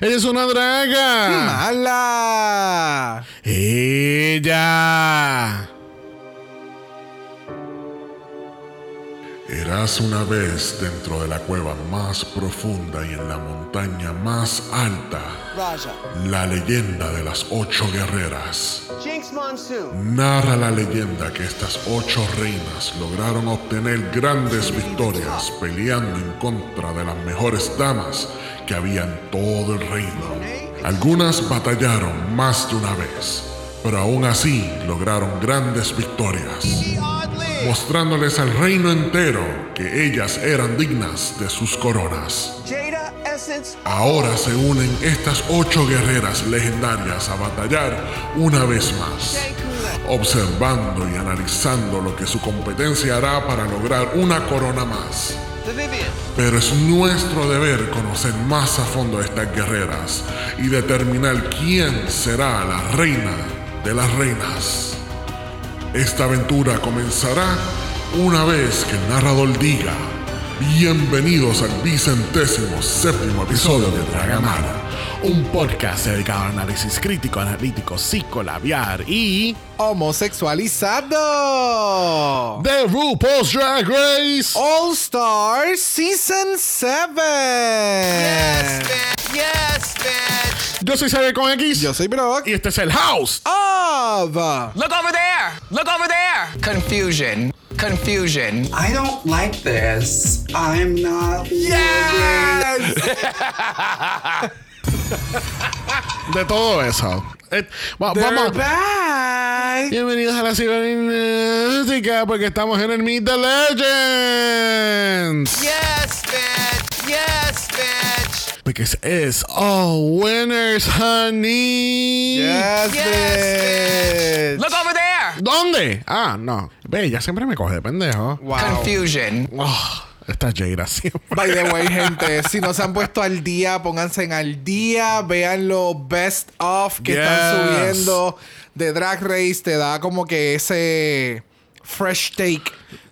Ella es una draga. ¡Mala! Ella. Eras una vez dentro de la cueva más profunda y en la montaña más alta, Raja. la leyenda de las ocho guerreras. Jinx Monsoon. Narra la leyenda que estas ocho reinas lograron obtener grandes victorias peleando en contra de las mejores damas que había en todo el reino. Algunas batallaron más de una vez, pero aún así lograron grandes victorias, mostrándoles al reino entero que ellas eran dignas de sus coronas. Ahora se unen estas ocho guerreras legendarias a batallar una vez más, observando y analizando lo que su competencia hará para lograr una corona más. Pero es nuestro deber conocer más a fondo a estas guerreras y determinar quién será la reina de las reinas. Esta aventura comenzará una vez que el narrador diga Bienvenidos al vicentésimo séptimo episodio de Dragamala. Un podcast dedicado al análisis crítico, analítico, psicolabiar y. ¡Homosexualizado! The RuPaul's Drag Race. All Stars Season 7. Yes, bitch. Yo soy Xavier con X. Yo soy Brock. Y este es el House. Of. Look over there! Look over there! Confusion. Confusion. I don't like this. I'm not. Yes! De todo eso. Eh, va- vamos. back. Bienvenidos a la cibernética porque estamos en el Meet the Legends. Yes, bitch. Yes, bitch. Because it's all winners, honey. Yes, bitch. Look over there! ¿Dónde? Ah, no. Ve, ella siempre me coge de pendejo. Wow. Confusion. Oh, esta Jada siempre. By the way, gente, si no se han puesto al día, pónganse en al día, vean los best of que están Yes. subiendo de Drag Race, te da como que ese fresh take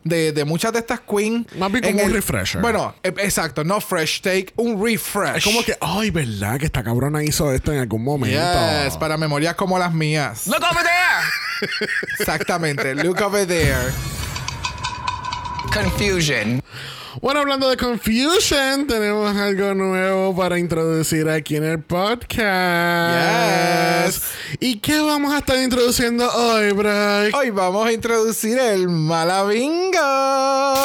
de, de muchas de estas queens. Más bien como En un refresher. Bueno, e- exacto, no fresh take, un refresh. Es como que, ay, ¿verdad? Que esta cabrona hizo esto en algún momento. Yes, para memorias como las mías. Look over there! Exactamente. Look over there. Confusion. Bueno, hablando de confusion, tenemos algo nuevo para introducir aquí en el podcast. Yes. ¿Y qué vamos a estar introduciendo hoy, Bray? Hoy vamos a introducir el Malabingo.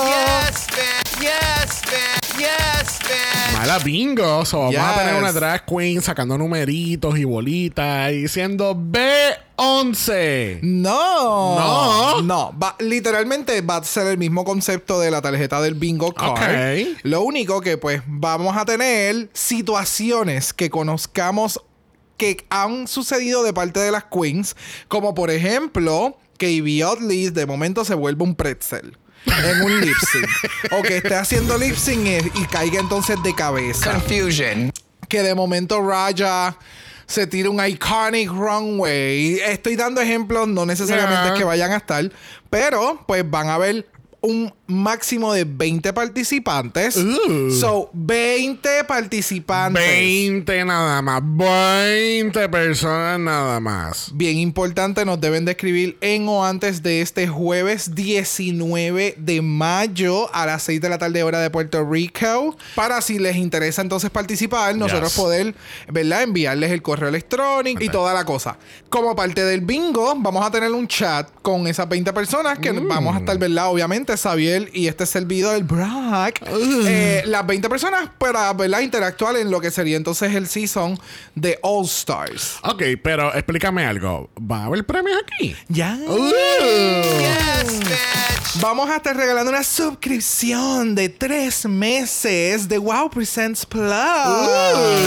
Yes, bitch. Yes, bitch. Yes, bitch. Mala bingo. So, vamos a tener una drag queen sacando numeritos y bolitas y diciendo B11. No. No. No. Va- literalmente va a ser el mismo concepto de la tarjeta del bingo card. Ok. Lo único que pues vamos a tener situaciones que conozcamos que han sucedido de parte de las queens. Como por ejemplo, que Ivy Oddly de momento se vuelve un pretzel. En un lip sync. o que esté haciendo lip sync y, y caiga entonces de cabeza Confusion. que de momento Raya se tira un iconic runway. Estoy dando ejemplos, no necesariamente Yeah. es que vayan a estar, pero pues van a haber un máximo de 20 participantes. Ooh. So, 20 participantes. 20 nada más. 20 personas nada más. Bien importante, nos deben de escribir en o antes de este jueves 19 de mayo a las 6 de la tarde hora de Puerto Rico. Para si les interesa entonces participar, nosotros Yes. poder, ¿verdad? Enviarles el correo electrónico y toda la cosa. Como parte del bingo, vamos a tener un chat con esas 20 personas que vamos a estar, ¿verdad? Obviamente, Xavier y este servidor, el Brack. eh, las 20 personas para, ¿verdad? Interactuar en lo que sería entonces el season de All Stars. Ok, pero explícame algo. ¿Va a haber premios aquí? Ya. Yes, bitch. Vamos a estar regalando una suscripción de tres meses de Wow Presents Plus.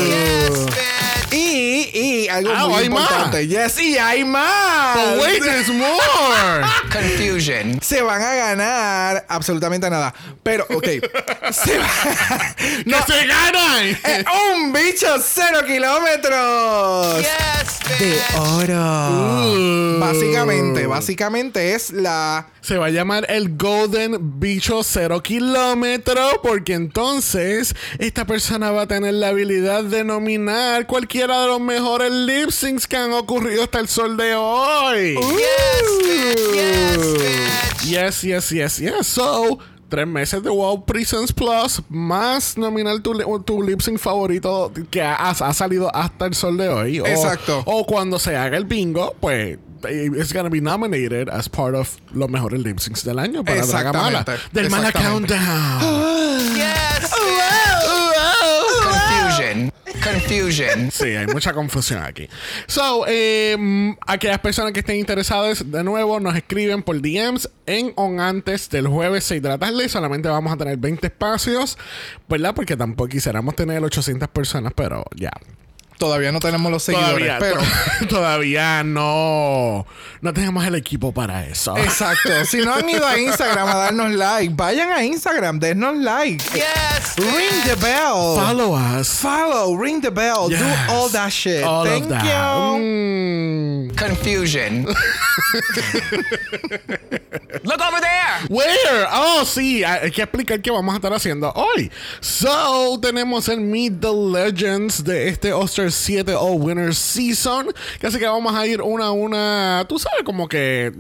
Yes, bitch. Y, y algo Ah, muy hay más. importante. Yes, y hay más. But wait, there's more. Confusion. se van a ganar absolutamente nada. Pero, ok. se va- ¡No se ganan! Eh, un bicho cero kilómetros Yes, de oro. Básicamente, básicamente es la. Se va a llamar el Golden Bicho Cero Kilómetro porque entonces esta persona va a tener la habilidad de nominar cualquiera de los mejores lip syncs que han ocurrido hasta el sol de hoy. Yes, yes, yes, yes. So, tres meses de WoW Prisons Plus más nominar tu, tu lip sync favorito que ha, ha salido hasta el sol de hoy. O- Exacto. O, cuando se haga el bingo, pues eh, it's gonna be nominated as part of los mejores lip syncs del año para Dragamala. Del Mala. Countdown. Yes, Confusion. Confusion. Sí, hay mucha confusión aquí. So, eh, mm, aquellas personas que estén interesadas, de nuevo, nos escriben por DMs en o antes del jueves 6 de la tarde. Solamente vamos a tener 20 espacios, ¿verdad? Porque tampoco quisiéramos tener 800 personas, pero ya. Todavía no tenemos los seguidores, Todavía, pero. to- todavía no. No tenemos el equipo para eso. Exacto. Si no han ido a Instagram a darnos like, vayan a Instagram, denos like. yes, Ring the bell. Follow us. Follow, ring the bell, Yes. do all that shit. All Thank of that. you. Mm. Confusion. Look over there. Where? Oh, sí, hay que explicar qué vamos a estar haciendo hoy. So, tenemos el Meet the Legends de este All-Star 7 All Winners Season. Así que vamos a ir una a una, tú sabes, como que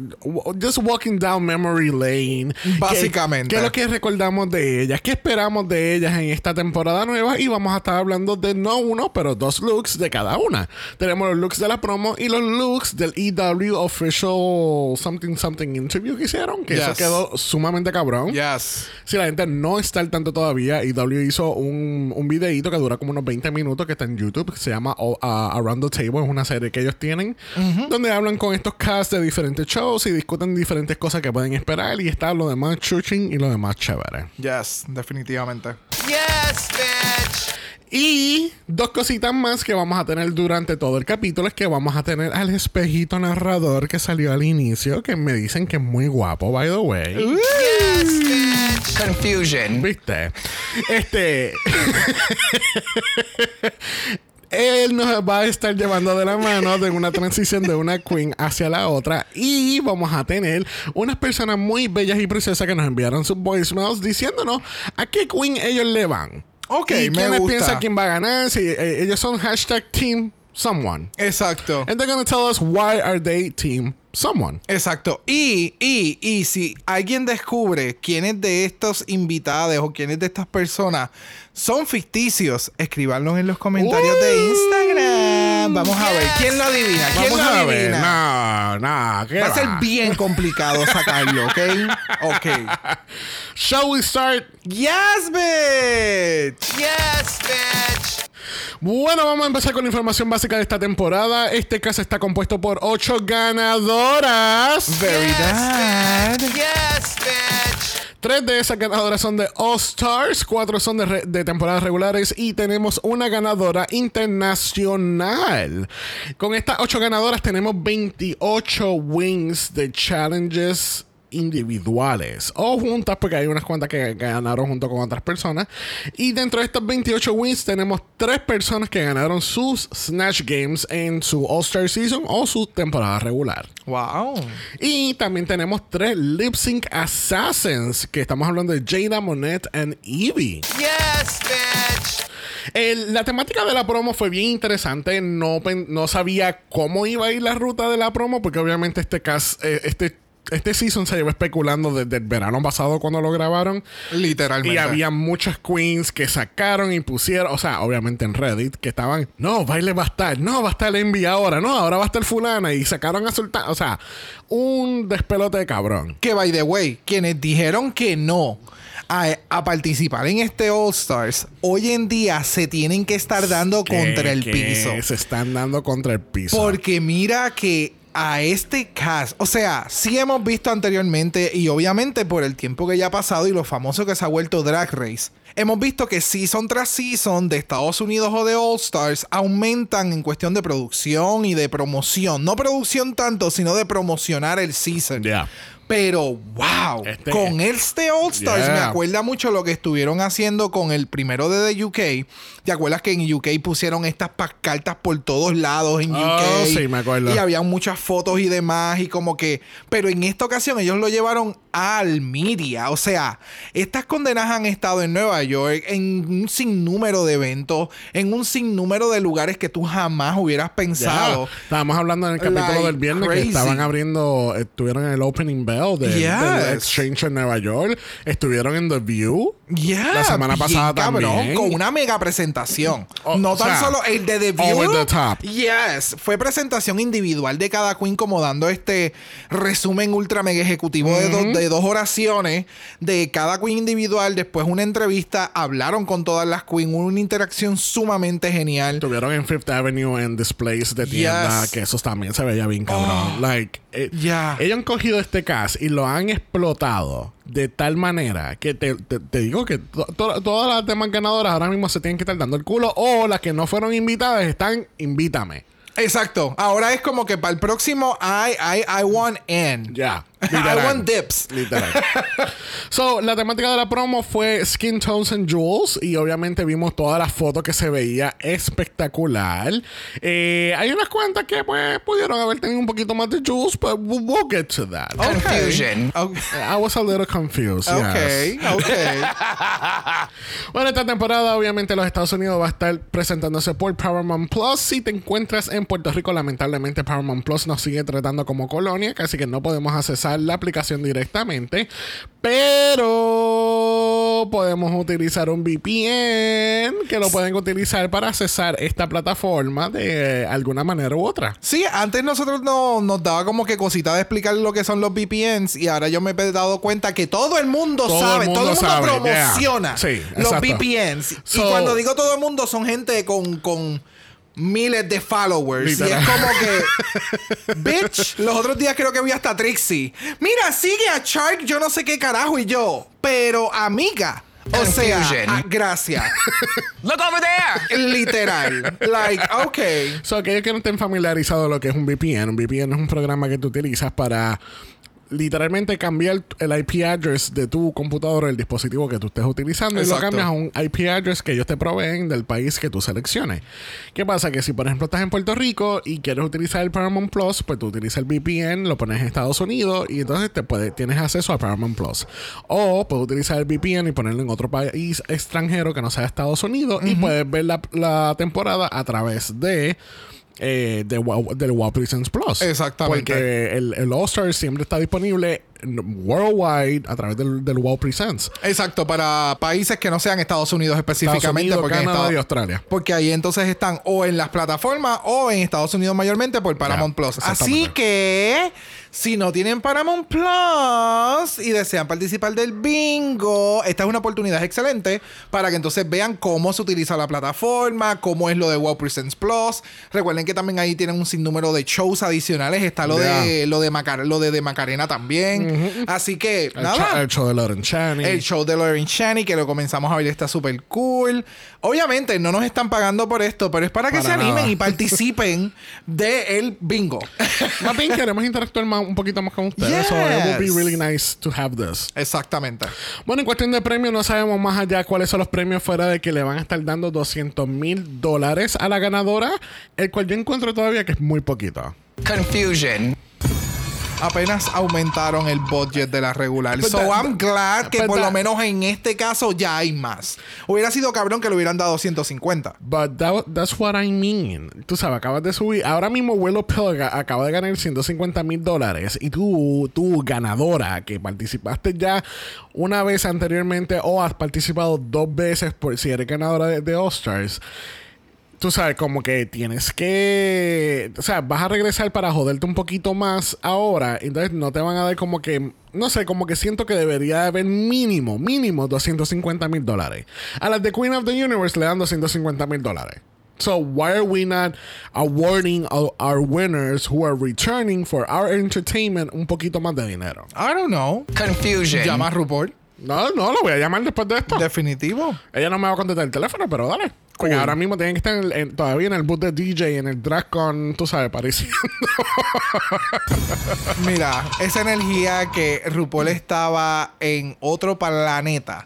just walking down memory lane. Básicamente. ¿Qué es lo que recordamos de ellas? ¿Qué esperamos de ellas en esta temporada nueva? Y vamos a estar hablando de no uno, pero dos looks de cada una. Tenemos los looks de la promo y los looks del EW Official Something Something Interview que hicieron. Que eso Yes. quedó sumamente cabrón. Yes. Si la gente no está al tanto todavía, EW hizo un, un videíto que dura como unos 20 minutos que está en YouTube, que se llama uh, Around the Table, es una serie que ellos tienen, donde hablan con estos casts de diferentes shows y discuten diferentes cosas que pueden esperar y está lo demás chuching y lo demás chévere. Yes, definitivamente. yes, bitch. Y dos cositas más que vamos a tener durante todo el capítulo es que vamos a tener al espejito narrador que salió al inicio, que me dicen que es muy guapo, by the way. Confusion. ¿Viste? Este. Él nos va a estar llevando de la mano de una transición de una queen hacia la otra. Y vamos a tener unas personas muy bellas y preciosas que nos enviaron sus voicemails diciéndonos a qué queen ellos le van. Ok, y me quiénes gusta. piensan quién va a ganar. Si, eh, ellos son hashtag team someone. Exacto. And they're gonna tell us why are they team someone. Exacto. Y, y, y si alguien descubre quiénes de estos invitados o quiénes de estas personas son ficticios, escríbanlos en los comentarios de. Instagram. Vamos a ver. ¿Quién lo adivina? ¿Quién Vamos lo a ver. adivina? No, no, ¿qué Va a ser va? bien complicado sacarlo, ¿ok? Ok. Shall we start? Yes, bitch. Yes, bitch. Bueno, vamos a empezar con la información básica de esta temporada. Este caso está compuesto por ocho ganadoras. Very bad. Yes, bitch. Tres de esas ganadoras son de All Stars, cuatro son de, re- de temporadas regulares y tenemos una ganadora internacional. Con estas ocho ganadoras tenemos 28 wins de challenges individuales o juntas porque hay unas cuantas que ganaron junto con otras personas y dentro de estas 28 wins tenemos tres personas que ganaron sus Snatch Games en su All Star Season o su temporada regular Wow. y también tenemos tres Lip Sync Assassins, que estamos hablando de Jada, Monet y Evie. Yes, bitch. El- la temática de la promo fue bien interesante. No, no sabía cómo iba a ir la ruta de la promo, porque obviamente este cast, eh, este, este season se llevó especulando desde el verano pasado cuando lo grabaron. Literalmente. Y había muchas queens que sacaron y pusieron, o sea, obviamente en Reddit, que estaban, no, baile va a estar, no, va a estar Envy ahora, no, ahora va a estar fulana. Y sacaron a soltar, o sea, un despelote de cabrón. Que, by the way, quienes dijeron que no a, a participar en este All Stars, hoy en día se tienen que estar dando contra el piso. Se están dando contra el piso. Porque mira que a este cast, o sea, sí hemos visto anteriormente y obviamente por el tiempo que ya ha pasado y lo famoso que se ha vuelto Drag Race, hemos visto que season tras season de Estados Unidos o de All Stars aumentan en cuestión de producción y de promoción. No producción tanto, sino de promocionar el season. Pero wow, Este- con este All Stars Yeah. me acuerda mucho lo que estuvieron haciendo con el primero de The UK. ¿Te acuerdas que en UK pusieron estas cartas por todos lados en Oh, UK? sí, me acuerdo. Y había muchas fotos y demás y como que... Pero en esta ocasión ellos lo llevaron al media. O sea, estas condenas han estado en Nueva York en un sinnúmero de eventos, en un sinnúmero de lugares que tú jamás hubieras pensado. Estábamos hablando en el capítulo Like del viernes crazy. que estaban abriendo, estuvieron en el opening bell de, Yes. del Exchange en Nueva York, estuvieron en The View. Yeah, La semana pasada cabrón, también. Con una mega presentación. O- no o tan sea, solo el de The View. over the top. Yes. Fue presentación individual de cada queen, como dando este resumen ultra mega ejecutivo de, dos, de dos oraciones de cada queen individual. Después una entrevista. Hablaron con todas las queens. Una interacción sumamente genial. Estuvieron en Fifth Avenue en displays de tienda, Yes. que esos también se veía bien cabrón. Oh. like, eh, Ya. Ellos han cogido este cast y lo han explotado de tal manera que te, te- te digo que to- to- todas las demás ganadoras ahora mismo se tienen que estar dando el culo o las que no fueron invitadas están invítame. Exacto. Ahora es como que para el próximo I, I, I want in. Ya. I want dips. Literal. so, la temática de la promo fue Skin Tones and Jewels. Y obviamente vimos todas las fotos que se veía espectacular. Eh, hay unas cuantas que pues pudieron haber tenido un poquito más de jewels, but we'll, we'll get to that. Confusion. Ok. I was a little confused. yes. Ok, ok. Bueno, esta temporada obviamente los Estados Unidos va a estar presentándose por Paramount Plus. Si te encuentras en Puerto Rico, lamentablemente Paramount Plus nos sigue tratando como colonia, así que no podemos accesar la aplicación directamente. Pero podemos utilizar un VPN que lo pueden utilizar para accesar esta plataforma de alguna manera u otra. Sí, antes nosotros no, nos daba como que cosita de explicar lo que son los VPNs y ahora yo me he dado cuenta que todo el mundo Todo el sabe, mundo todo el mundo sabe, promociona yeah. Sí, los exacto. VPNs. y cuando digo todo el mundo son gente con, con miles de followers. Literal. Y es como que, bitch, los otros días creo que vi hasta Trixie. Mira, sigue a Shark, yo no sé qué carajo y yo, pero amiga. O sea, ah, gracias. Look over there. Literal. Like, okay. So, aquellos que no estén familiarizados lo que es un VPN, un VPN es un programa que tú utilizas para literalmente cambiar el IP address de tu computadora, el dispositivo que tú estés utilizando, y lo Exacto. cambias a un IP address que ellos te proveen del país que tú selecciones. ¿Qué pasa? Que si, por ejemplo, estás en Puerto Rico y quieres utilizar el Paramount Plus, pues tú utilizas el VPN, lo pones en Estados Unidos y entonces te puede, tienes acceso a Paramount Plus. O puedes utilizar el VPN y ponerlo en otro país extranjero que no sea Estados Unidos y puedes ver la, la temporada a través de eh, de Wow- del Wow Presents Plus. Exactamente. Porque el, el All Star siempre está disponible worldwide a través del, del Wow Presents. Exacto, para países que no sean Estados Unidos específicamente. Estados Unidos, porque Canadá Estados- y Australia. Porque ahí entonces están o en las plataformas o en Estados Unidos mayormente por Paramount Plus. Así que si no tienen Paramount Plus y desean participar del bingo, esta es una oportunidad excelente para que entonces vean cómo se utiliza la plataforma, cómo es lo de Wow Presents Plus. Recuerden que también ahí tienen un sinnúmero de shows adicionales. Está lo de lo de Macar lo de, de Macarena también. Así que El, nada. el show de Lauren Channing. El show de Lauren Shani, que lo comenzamos a ver, está súper cool. Obviamente, no nos están pagando por esto, pero es para que se animen y participen del bingo. Más bien queremos interactuar más, un poquito más con ustedes. So it would be Yes. really nice to have this. Exactamente. Bueno, en cuestión de premios, no sabemos más allá cuáles son los premios fuera de que le van a estar dando 200 mil dólares a la ganadora, el cual yo encuentro todavía que es muy poquito. Confusion. Apenas aumentaron el budget de la regular. But so that- I'm glad que but por lo menos en este caso ya hay más. Hubiera sido cabrón que le hubieran dado 150. But that- that's what I mean. Tú sabes, acabas de subir. Ahora mismo Willow Pill ga- acaba de ganar 150 mil dólares. Y tú, tú, ganadora, que participaste ya una vez anteriormente o has participado dos veces por si eres ganadora de, de All Stars. Tú sabes, como que tienes que. O sea, vas a regresar para joderte un poquito más ahora. Entonces no te van a dar como que. No sé, como que siento que debería haber mínimo, mínimo 250 mil dólares. A las de Queen of the Universe le dan 250 mil dólares. So why are we not awarding our, our winners who are returning for our entertainment un poquito más de dinero? I don't know. Confusion. Llama a RuPaul. No, no, lo voy a llamar después de esto. Definitivo. Ella no me va a contestar el teléfono, pero dale. Porque Cool. ahora mismo tienen que estar en- en- todavía en el boot de DJ, en el drag con, tú sabes, pareciendo. Mira, esa energía que RuPaul estaba en otro planeta.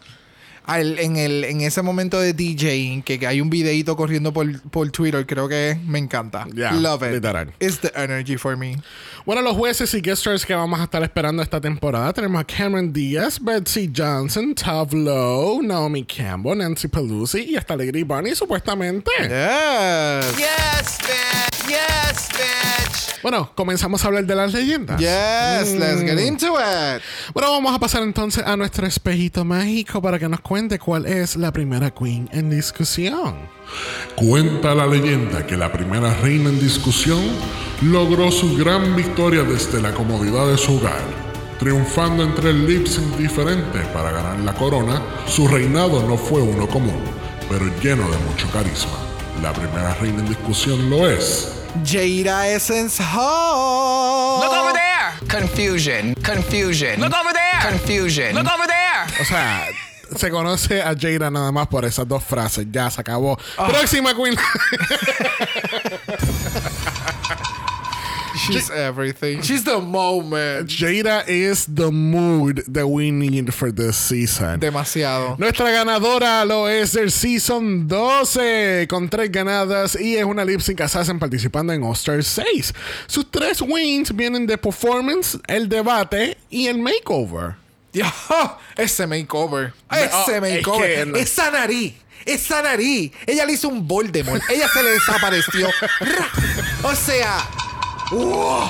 Al- en, el, en ese momento de DJing, que, que hay un videito corriendo por, por Twitter, creo que me encanta. Ya, Love it. literal. It's the energy for me. Bueno, los jueces y guest stars que vamos a estar esperando esta temporada tenemos a Cameron Díaz, Betsy Johnson, Tav Lowe, Naomi Campbell, Nancy Pelusi y hasta Alegría Bunny, supuestamente. Yes. Yes, bitch. Yes, bitch. Bueno, comenzamos a hablar de las leyendas. Yes, let's get into it. Bueno, vamos a pasar entonces a nuestro espejito mágico para que nos cuente cuál es la primera queen en discusión. Cuenta la leyenda que la primera reina en discusión logró su gran victoria desde la comodidad de su hogar. Triunfando entre el lip sync diferente para ganar la corona, su reinado no fue uno común, pero lleno de mucho carisma. La primera reina en discusión lo es. Jada Essence Hall. Look over there. Confusion. Confusion. Look over there. Confusion. Look over there. O sea, se conoce a Jada nada más por esas dos frases. Ya se acabó. Próxima queen. She's everything. She's the moment. Jada is the mood that we need for this season. Demasiado. Nuestra ganadora lo es del Season 12 con tres ganadas y es una lip sync assassin participando en All Star 6. Sus tres wins vienen de performance, el debate y el makeover. Dios, ese makeover. oh, Ese es makeover. que no. Esa nariz. Esa nariz. Ella le hizo un Voldemort. Ella se le desapareció. O sea. ¡Wow!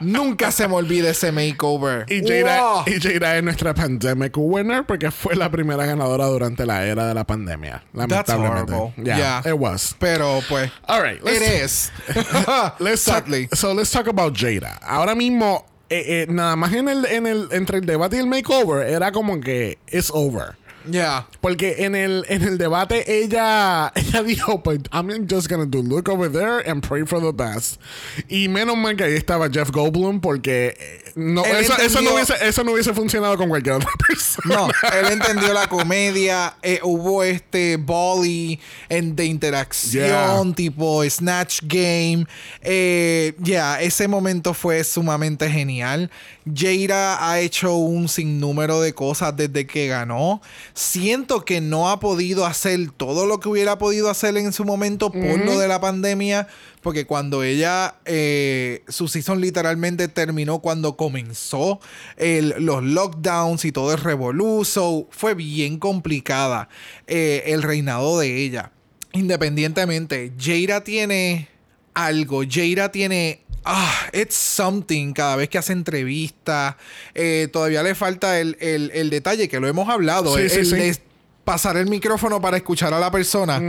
Nunca se me olvida ese makeover. Y Jada, ¡Wow! y Jada es nuestra pandemic winner porque fue la primera ganadora durante la era de la pandemia. That's Lamentablemente. horrible. Yeah, Yeah. it was. Pero pues. All right, let's- It is. Let's talk, so let's talk about Jada. Ahora mismo, eh, eh, nada más en el, en el, entre el debate y el makeover, era como que it's over. Yeah. Porque en el, en el debate ella, ella dijo, pues, I'm just gonna do look over there and pray for the best. Y menos mal que ahí estaba Jeff Goldblum porque eh, no, eso, eso, entendió- no hubiese, eso no hubiese funcionado con cualquier otra persona. No, él entendió la comedia. eh, hubo este volley en, de interacción, Yeah. tipo Snatch Game. Eh, Ya, ese momento fue sumamente genial. Jada ha hecho un sinnúmero de cosas desde que ganó. Siento que no ha podido hacer todo lo que hubiera podido hacer en su momento por lo de la pandemia. Porque cuando ella, eh, su season literalmente terminó cuando comenzó el- los lockdowns y todo el revoluzo, fue bien complicada eh, el reinado de ella. Independientemente, Jada tiene algo, Jada tiene... Ah, it's something cada vez que hace entrevistas. Eh, todavía le falta el, el- el detalle que lo hemos hablado. Sí, el, sí, el sí. De pasar el micrófono para escuchar a la persona.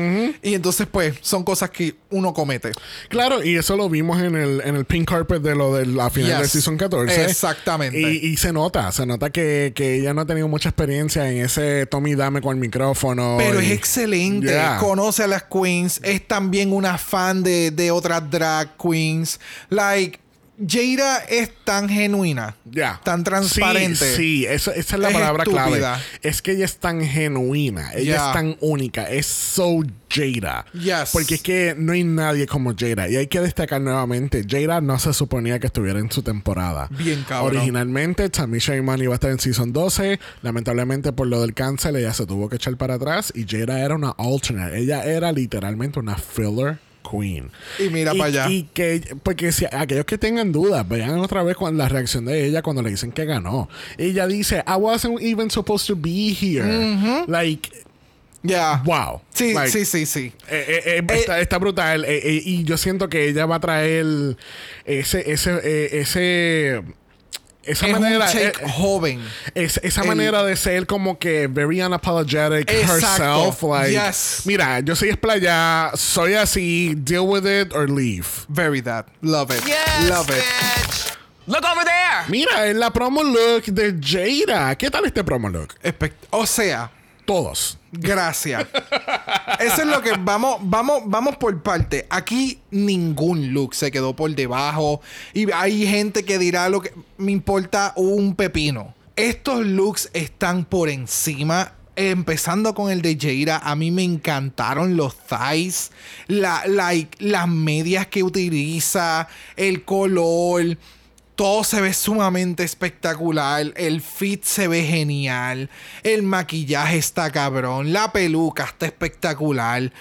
Y entonces, pues, son cosas que uno comete. Claro, y eso lo vimos en el, en el pink carpet de lo de la final Yes. del season 14. Exactamente. Y, y se nota, se nota que, que ella no ha tenido mucha experiencia en ese Tommy Dame con el micrófono. Pero y- es excelente. Yeah. Conoce a las queens. Es también una fan de, de otras drag queens. Like, Jada es tan genuina. Ya. Tan transparente. Sí, sí, eso- esa es la Es palabra estúpida. clave. Es que ella es tan genuina, ella Ya. es tan única, es so Jada. Yes. Porque es que no hay nadie como Jada. Y hay que destacar nuevamente, Jada no se suponía que estuviera en su temporada. Bien cabrón. Originalmente, Tamisha Iman iba a estar en Season 12. Lamentablemente, por lo del cáncer, ella se tuvo que echar para atrás. Y Jada era una alternate. Ella era literalmente una filler queen. Y mira pa' allá. Y que, porque si aquellos que tengan dudas, vean otra vez la reacción de ella cuando le dicen que ganó. Ella dice, I wasn't even supposed to be here. Like, Yeah. wow. Sí, Like, sí, sí, sí. eh, eh, eh, está, está brutal. Y yo siento que ella va a traer ese, ese, ese, esa es manera. un eh, joven. es- esa El- manera de ser como que very unapologetic Exacto. herself. Like, Yes. mira, yo soy esplaya, soy así, deal with it or leave. Very that. Love it. Yes, Love it. bitch. Look over there. Mira, es la promo look de Jada. ¿Qué tal este promo look? Espect- o sea, Todos. Gracias. Eso es lo que vamos, vamos, vamos por parte. Aquí ningún look se quedó por debajo. Y hay gente que dirá lo que me importa un pepino. Estos looks están por encima. Empezando con el de Jaira, a mí me encantaron los thighs, la, las medias que utiliza, el color. Todo se ve sumamente espectacular. El fit se ve genial. El maquillaje está cabrón. La peluca está espectacular.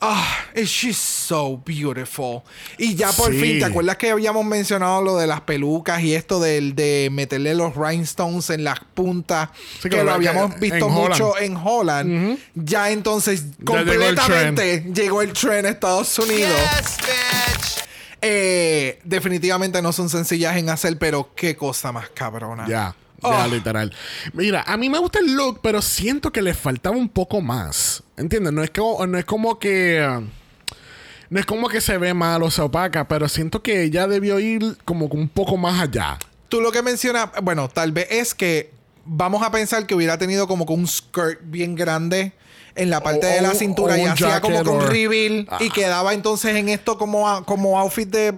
Ah, it's she's so beautiful. Y ya por Sí. fin, ¿te acuerdas que habíamos mencionado lo de las pelucas y esto del de meterle los rhinestones en las puntas? Sí, que lo habíamos que- visto en mucho Holland. en Holland. Ya entonces, Ya llegó el completamente llegó el tren a Estados Unidos. Yes, bitch. Eh, definitivamente no son sencillas en hacer, pero qué cosa más cabrona. Ya, ya, Oh. literal. Mira, a mí me gusta el look, pero siento que le faltaba un poco más. ¿Entiendes? No es como, no es como que. No es como que se ve mal o se opaca, pero siento que ella debió ir como que un poco más allá. Tú lo que mencionas, bueno, tal vez es que vamos a pensar que hubiera tenido como que un skirt bien grande en la parte O- de la o- cintura o y hacía como que un or- reveal y Ah. quedaba entonces en esto como, como outfit de...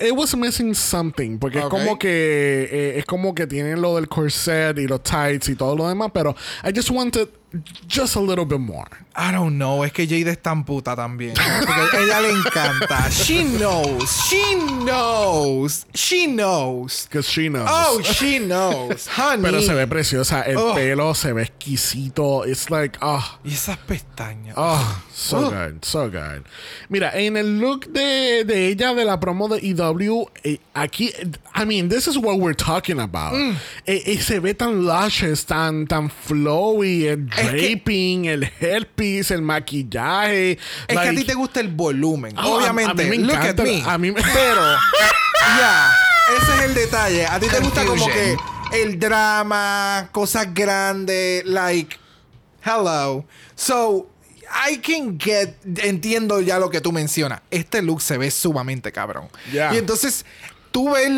It was missing something. Porque es como que. eh, es como que tienen lo del corset y los tights y todo lo demás. Pero I just wanted just a little bit more. I don't know, es que Jade es tan puta también. Porque a ella le encanta. She knows, she knows, she knows. Because she knows. Oh, she knows, honey. Pero se ve preciosa. El Oh. pelo se ve exquisito. It's like, ah. Y esas pestañas. Oh, so Oh. good, so good. Mira, en el look de, de ella de la promo de EW, eh, aquí, I mean, this is what we're talking about. Mm. Eh, eh, se ve tan luscious, tan, tan flowy, el Es que- el headpiece, el maquillaje. Es que a ti te gusta el volumen. Oh, a- Obviamente. a mí me Look at encanta. me. A mí me- Pero, ya. Ese es el detalle. A ti te gusta como que el drama, cosas grandes, like, hello. So, I can get. Entiendo ya lo que tú mencionas. Este look se ve sumamente cabrón. Ya. Y entonces. Tú ves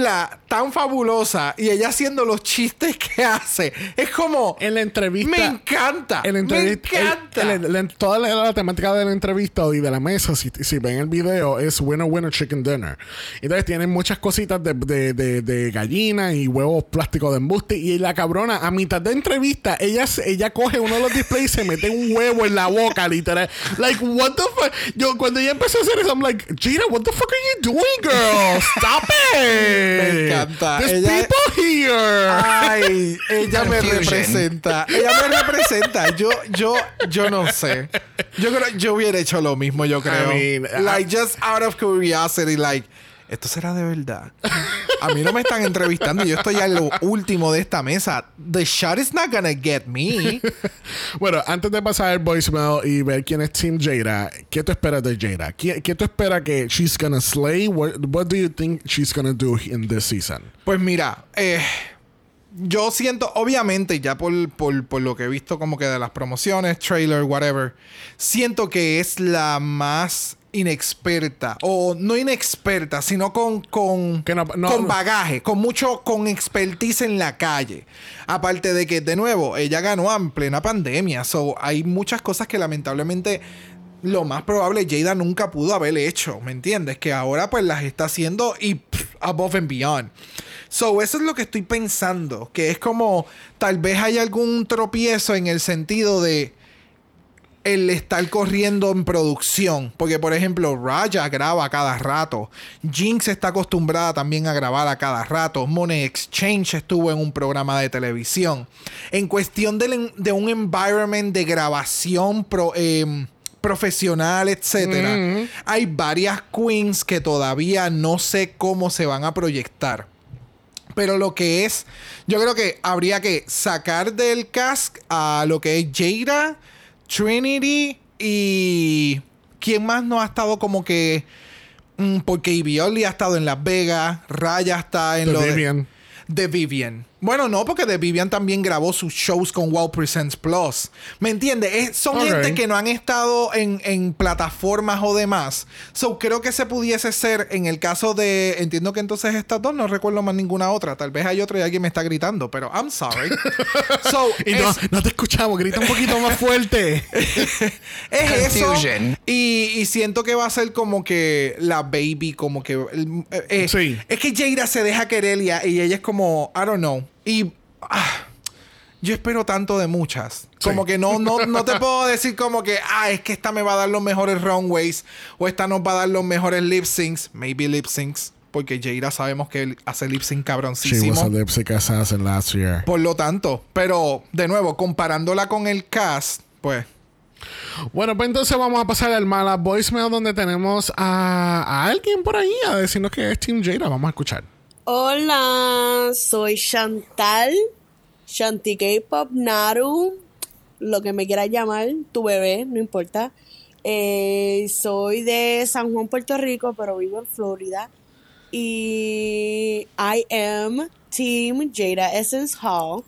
tan fabulosa y ella haciendo los chistes que hace. Es como. En la entrevista. Me encanta. En la entrevista, me encanta. el- el- la- toda la, la temática de la entrevista y de la mesa, si, si ven el video, es winner, winner, chicken dinner. Entonces tienen muchas cositas de, de, de, de gallina y huevos plásticos de embuste. Y la cabrona, a mitad de entrevista, ella, ella coge uno de los displays y se mete un huevo en la boca, literal. Like, what the fuck? Yo, cuando ella empezó a hacer eso, I'm like, Gina, what the fuck are you doing, girl? Stop it. Me encanta. There's Ella- people here. Ay, ella me representa. Ella me representa. Yo, yo, yo no sé. Yo creo, yo hubiera hecho lo mismo, yo creo. mean, like, just out of curiosity, like, ¿esto será de verdad? A mí no me están entrevistando. Yo estoy en lo último de esta mesa. The shot is not gonna get me. Bueno, antes de pasar el voicemail y ver quién es Team Jada, ¿qué tú esperas de Jada? ¿Qué, qué tú esperas que she's gonna slay? What, what do you think she's gonna do in this season? Pues mira, eh, yo siento, obviamente, ya por, por, por lo que he visto como que de las promociones, trailer, whatever, siento que es la más inexperta, o no inexperta, sino con, con, Que no- no- con bagaje, con mucho, con expertise en la calle. Aparte de que, de nuevo, ella ganó en plena pandemia, so hay muchas cosas que lamentablemente lo más probable Jada nunca pudo haber hecho, ¿me entiendes? Que ahora pues las está haciendo y pff, above and beyond. So, eso es lo que estoy pensando, que es como tal vez hay algún tropiezo en el sentido de el estar corriendo en producción. Porque, por ejemplo, Raya graba a cada rato. Jinx está acostumbrada también a grabar a cada rato. Money Exchange estuvo en un programa de televisión. En cuestión de, un environment de grabación pro- em, profesional, etcétera, hay varias queens que todavía no sé cómo se van a proyectar. Pero lo que es, yo creo que habría que sacar del cast a lo que es Jada, Trinity y. ¿Quién más no ha estado como que.? mm, porque Ibioli ha estado en Las Vegas, Raya está en The lo de- Vivian. de Vivian. Bueno, no, porque The Vivian también grabó sus shows con Wow Presents Plus. ¿Me entiendes? Es- son gente que no han estado en, en plataformas o demás. So, creo que se pudiese ser en el caso de. Entiendo que entonces estas dos, no recuerdo más ninguna otra. Tal vez hay otra y alguien me está gritando, pero I'm sorry. so, Y no, es- no te escuchamos, grita un poquito más fuerte. es eso. Y, y siento que va a ser como que la baby, como que. eh, eh, Sí. Es que Jada se deja querer y, y ella es como, I don't know. Y. ah, yo espero tanto de muchas. Como que no, no, no te puedo decir como que, ah, es que esta me va a dar los mejores runways o esta nos va a dar los mejores lip syncs. Maybe lip syncs. Porque Jaira sabemos que hace lip sync She was a cabroncísimo. lip sync assassin last year. Por lo tanto, pero de nuevo, comparándola con el cast, pues Bueno, pues entonces vamos a pasar al mala voicemail donde tenemos a, a alguien por ahí a decirnos que es Team Jada. Vamos a escuchar. Hola, soy Chantal, Shanti K-Pop Naru, lo que me quieras llamar, tu bebé, no importa. Eh, soy de San Juan, Puerto Rico, pero vivo en Florida. Y I am Team Jada Essence Hall.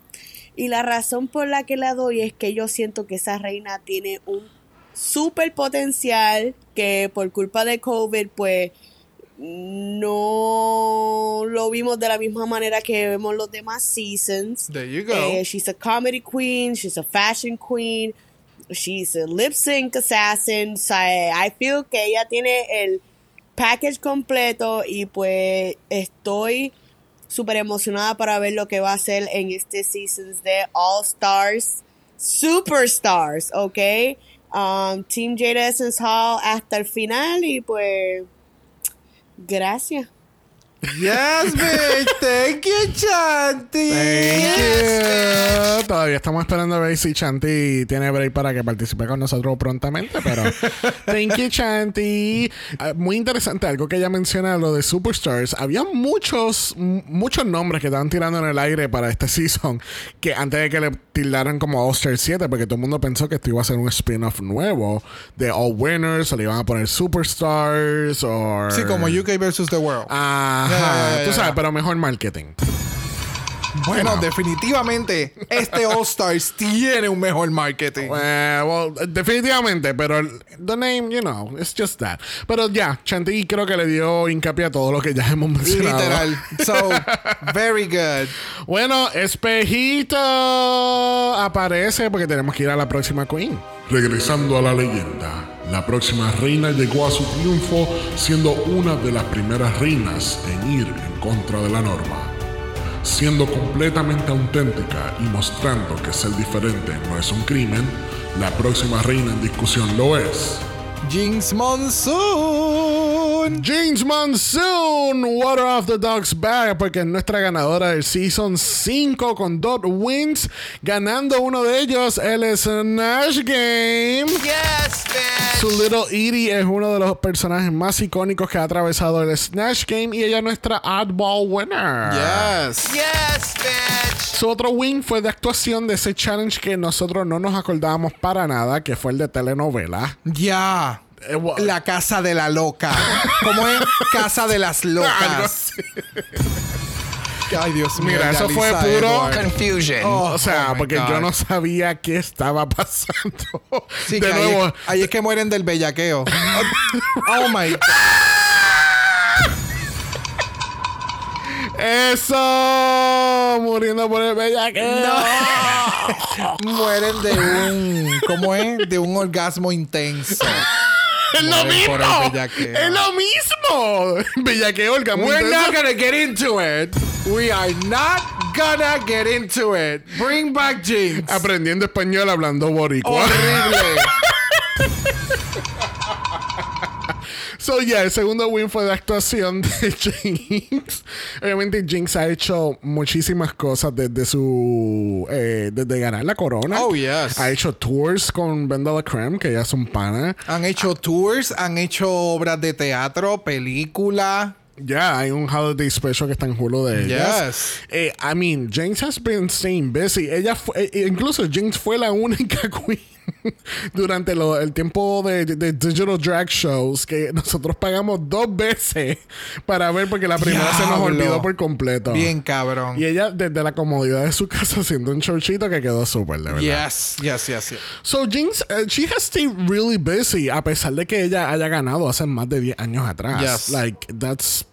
Y la razón por la que la doy es que yo siento que esa reina tiene un super potencial que por culpa de COVID, pues no lo vimos de la misma manera que vemos los demás seasons. There you go. Eh, she's a comedy queen, she's a fashion queen, she's a lip sync assassin. So I, I feel que ella tiene el package completo y pues estoy súper emocionada para ver lo que va a hacer en este season de All Stars, Superstars, ¿ok? Um, Team Jada Essence Hall hasta el final y pues gracias. Yes, bitch. Thank you, Chanti. Thank you. Todavía estamos esperando a ver si Chanti tiene break para que participe con nosotros prontamente, pero thank you, Chanti. Ah, muy interesante algo que ella menciona, lo de Superstars. Había muchos, muchos nombres que estaban tirando en el aire para este season que antes de que le tildaran como All Star 7, porque todo el mundo pensó que esto iba a ser un spin-off nuevo de All Winners, o le iban a poner Superstars, o... Sí, como UK versus the world. Ajá, Ya, tú sabes, pero mejor marketing. bueno, definitivamente, este All Stars tiene un mejor marketing. Eh, well, definitivamente, pero el- the name, you know, it's just that. Pero ya, Chanti creo que le dio hincapié a todo lo que ya hemos mencionado. Literal. So, very good. Bueno, Espejito aparece porque tenemos que ir a la próxima Queen. Regresando a la leyenda, la próxima reina llegó a su triunfo siendo una de las primeras reinas en ir en contra de la norma. Siendo completamente auténtica y mostrando que ser diferente no es un crimen, la próxima reina en discusión lo es. Jinx Monsoon. James Monsoon, Water off the Dog's Back, porque es nuestra ganadora del Season 5 con dos wins, ganando uno de ellos el Snatch Game. Yes, bitch. Su Little Edie es uno de los personajes más icónicos que ha atravesado el Snatch Game y ella es nuestra oddball winner. Yes. Yes, bitch. Su otro win fue de actuación de ese challenge que nosotros no nos acordábamos para nada, que fue el de telenovela. Ya. Wa- La casa de la loca. ¿Cómo es? Casa de las Algo locas. Ay, Dios mío. Mira, eso fue puro- Edward. Confusion. Oh, O sea, oh my porque God. yo no sabía qué estaba pasando. Sí, de que ahí nuevo, es- ahí es que mueren del bellaqueo. oh my God. eso muriendo por el bellaqueo. Mueren de un. ¿Cómo es? De un orgasmo intenso. Es lo mismo. el. Es lo mismo. Bellaqueo, Olga. muy We're not gonna get into it. We are not gonna get into it. Bring back Jinx. Aprendiendo español hablando boricua. Horrible. So, yeah, el segundo win fue de actuación de Jinx. Obviamente, Jinx ha hecho muchísimas cosas desde su. eh, desde ganar la corona. Oh, yes. Ha hecho tours con Brenda La Creme, que ya es un pana. Han hecho tours, han hecho obras de teatro, película. Ya, hay un holiday special que está en Hulu de ellas. Yes. Eh, I mean, Jinx has been staying busy. Ella fue, eh, incluso Jinx fue la única queen durante lo- el tiempo de, de digital drag shows que nosotros pagamos dos veces para ver porque la primera se nos olvidó por completo. Bien cabrón. Y ella desde la comodidad de su casa haciendo un showcito que quedó súper, de verdad. Yes, yes, yes, yes. So Jinx, uh, she has stayed really busy a pesar de que ella haya ganado hace más de 10 años atrás. Yes. Like that's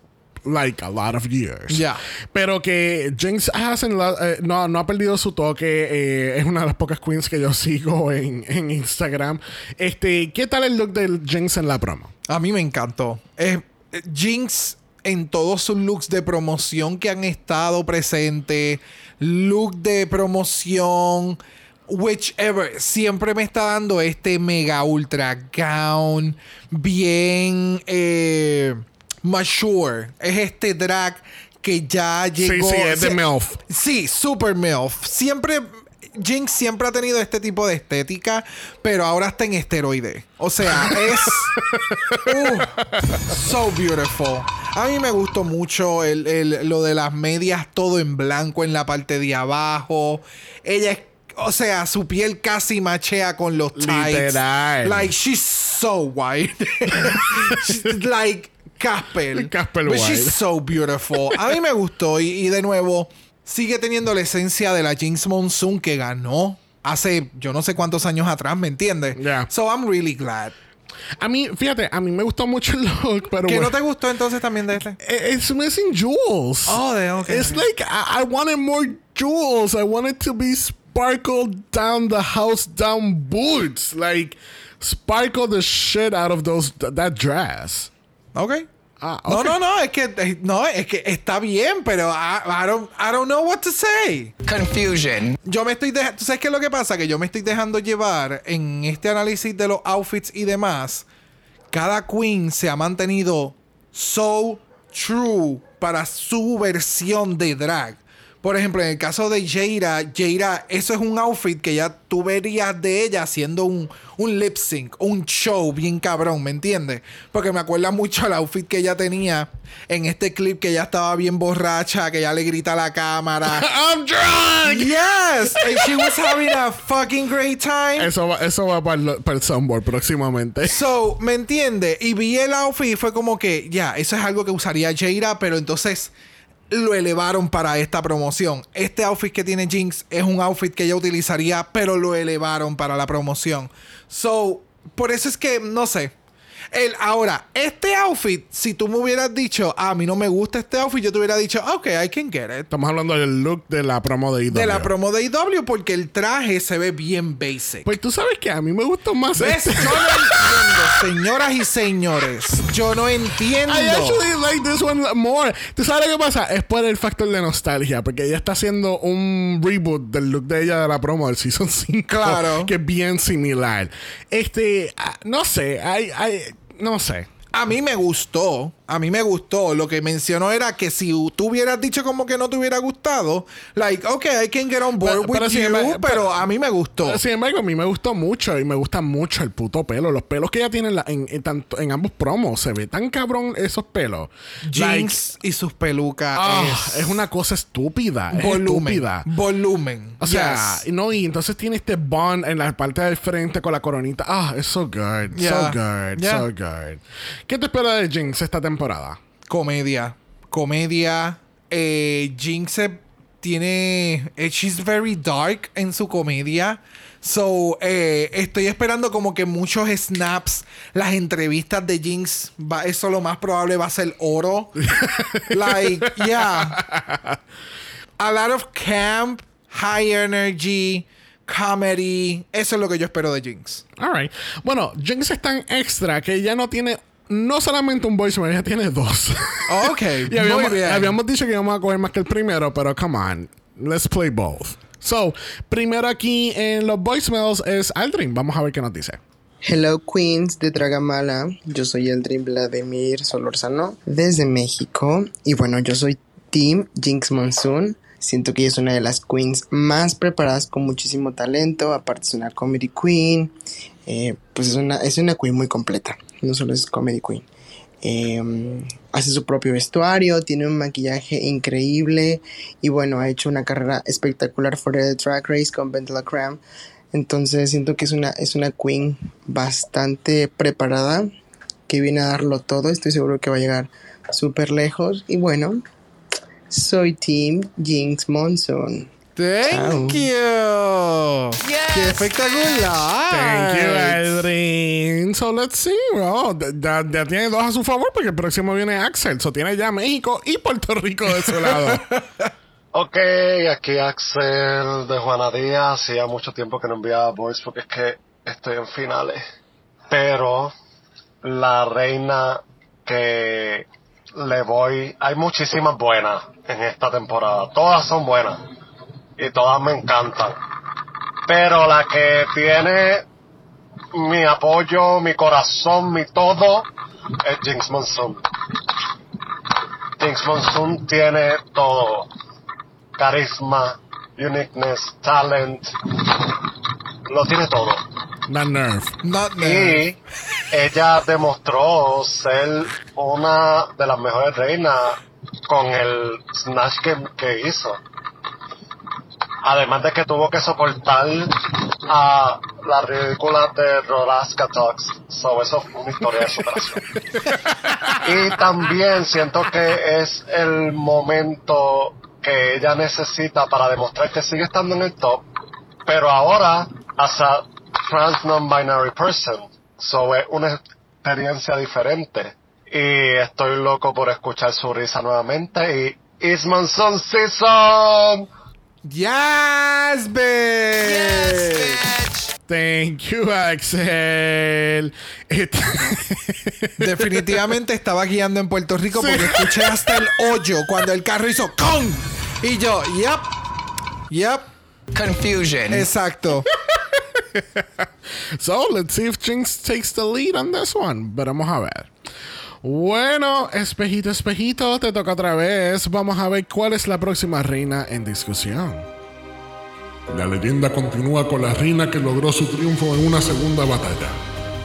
like a lot of years. Yeah. Pero que Jinx eh, no, no ha perdido su toque. eh, es una de las pocas queens que yo sigo en, en Instagram. Este, ¿qué tal el look de Jinx en la promo? A mí me encantó. Eh, eh, Jinx en todos sus looks de promoción que han estado presentes, look de promoción, whichever, siempre me está dando este mega ultra gown, bien eh, mature. Es este drag que ya llegó. sí, es de Sí, MILF. Sí, super MILF. Siempre. Jinx siempre ha tenido este tipo de estética, pero ahora está en esteroide. O sea, es. uh, so beautiful. A mí me gustó mucho el, el- lo de las medias, todo en blanco en la parte de abajo. Ella es. O sea, su piel casi machea con los tights. Literal. Like, she's so white. She's like Casper. Casper But white. she's so beautiful. A mí me gustó y, y de nuevo sigue teniendo la esencia de la Jinx Monsoon que ganó hace yo no sé cuántos años atrás, ¿me entiendes? Yeah. So I'm really glad. A mí, fíjate, a mí me gustó mucho el look, pero ¿Qué bueno. no te gustó entonces también de este? It's missing jewels. Oh, de- okay, It's okay. like I, I wanted more jewels. I wanted to be sparkled down the house down boots. Like sparkle the shit out of those th- that dress. Ok. Ah, No, okay. no, no, es que eh, no, es que está bien, pero I, I don't I don't know what to say. Confusion. Yo me estoy dejando. ¿Tú sabes qué es lo que pasa? Que yo me estoy dejando llevar en este análisis de los outfits y demás. Cada queen se ha mantenido so true para su versión de drag. Por ejemplo, en el caso de Jaira, Jaira, eso es un outfit que ya tú verías de ella haciendo un, un lip sync, un show bien cabrón, ¿me entiendes? Porque me acuerda mucho el outfit que ella tenía en este clip que ella estaba bien borracha, que ella le grita a la cámara. I'm drunk. Yes, and she was having a fucking great time. Eso va, eso va para el, para el soundboard próximamente. So, ¿me entiende? Y vi el outfit y fue como que, ya, eso es algo que usaría Jaira, pero entonces lo elevaron para esta promoción. Este outfit que tiene Jinx es un outfit que ella utilizaría, pero lo elevaron para la promoción. So, por eso es que, no sé. El, ahora, este outfit, si tú me hubieras dicho, "Ah, a mí no me gusta este outfit, yo te hubiera dicho, ok, I can get it. Estamos hablando del look de la promo de IW. De la promo de IW, porque el traje se ve bien basic. Pues tú sabes que a mí me gustó más ¿Ves? este. Entiendo, señoras y señores. Yo no entiendo. I actually like this one more. ¿Tú sabes lo que pasa? Es por el factor de nostalgia, porque ella está haciendo un reboot del look de ella de la promo del Season 5. Claro. Que es bien similar. Este, ah, no sé, hay, hay, no sé. A mí me gustó. A mí me gustó. Lo que mencionó era que si tú hubieras dicho como que no te hubiera gustado, like, ok, I can get on board Pero- with pero you, embargo- pero a mí me gustó. Sin embargo, a mí me gustó mucho y me gusta mucho el puto pelo. Los pelos que ella tiene en, la- en, en tanto, en ambos promos, se ve tan cabrón esos pelos. Like, Jinx y sus pelucas ah, es, es una cosa estúpida. Es volumen. estúpida. Volumen. O sea, Yes. no, y entonces tiene este bond en la parte del frente con la coronita. Ah, es so good. Yeah. So good. Yeah. So good. ¿Qué te espera de Jinx esta temporada? comedia. Comedia. Eh, Jinx tiene. eh, she's very dark en su comedia. So, eh, estoy esperando como que muchos snaps. Las entrevistas de Jinx. Va, eso lo más probable va a ser oro. like, yeah. A lot of camp, high energy, comedy. Eso es lo que yo espero de Jinx. Alright. Bueno, Jinx es tan extra que ya no tiene. No solamente un voicemail, ella tiene dos. Ok, y habíamos, muy bien. habíamos dicho que íbamos a coger más que el primero, pero come on. Let's play both. So, primero aquí en los voicemails es Aldrin. Vamos a ver qué nos dice. Hello Queens de Dragamala, yo soy Eldrin Vladimir Solorzano desde México y bueno yo soy Team Jinx Monsoon, siento que ella es una de las queens más preparadas con muchísimo talento, aparte es una comedy queen, eh, pues es una, es una queen muy completa, no solo es comedy queen. Eh, hace su propio vestuario, tiene un maquillaje increíble y bueno, ha hecho una carrera espectacular fuera de Drag Race con Bendela Cram. Entonces siento que es una, es una queen bastante preparada, que viene a darlo todo. Estoy seguro que va a llegar súper lejos. Y bueno, soy Team Jinx Monsoon. Thank you. ¡Qué espectacular! Thank you, Aldrin. So let's see, bro. Ya, ya tiene dos a su favor porque el próximo viene Axel. So tiene ya México y Puerto Rico de su lado. Ok, aquí Axel de Juana Díaz. Hacía mucho tiempo que no enviaba voice porque es que estoy en finales. Pero la reina que le voy. Hay muchísimas buenas en esta temporada. Todas son buenas. Y todas me encantan. Pero la que tiene mi apoyo, mi corazón, mi todo, es Jinx Monsoon. Jinx Monsoon tiene todo. Carisma, uniqueness, talent. Lo tiene todo. Not Nerf. Not me. Y ella demostró ser una de las mejores reinas con el Snatch Game que hizo. Además de que tuvo que soportar a la ridícula de Rolaska Talks. So, eso fue una historia de superación. y también siento que es el momento que ella necesita para demostrar que sigue estando en el top, pero ahora as a trans non-binary person. So, es una experiencia diferente. Y estoy loco por escuchar su risa nuevamente. Y It's Monsoon Season. Yes, bitch. Thank you, Axel. It- Definitivamente estaba guiando en Puerto Rico porque escuché hasta el hoyo cuando el carro hizo ¡con! Y yo, yep, yep, Confusion. exacto. so, let's see if Jinx takes the lead on this one. Veremos a ver. Bueno, espejito, espejito, te toca otra vez. Vamos a ver cuál es la próxima reina en discusión. La leyenda continúa con la reina que logró su triunfo en una segunda batalla.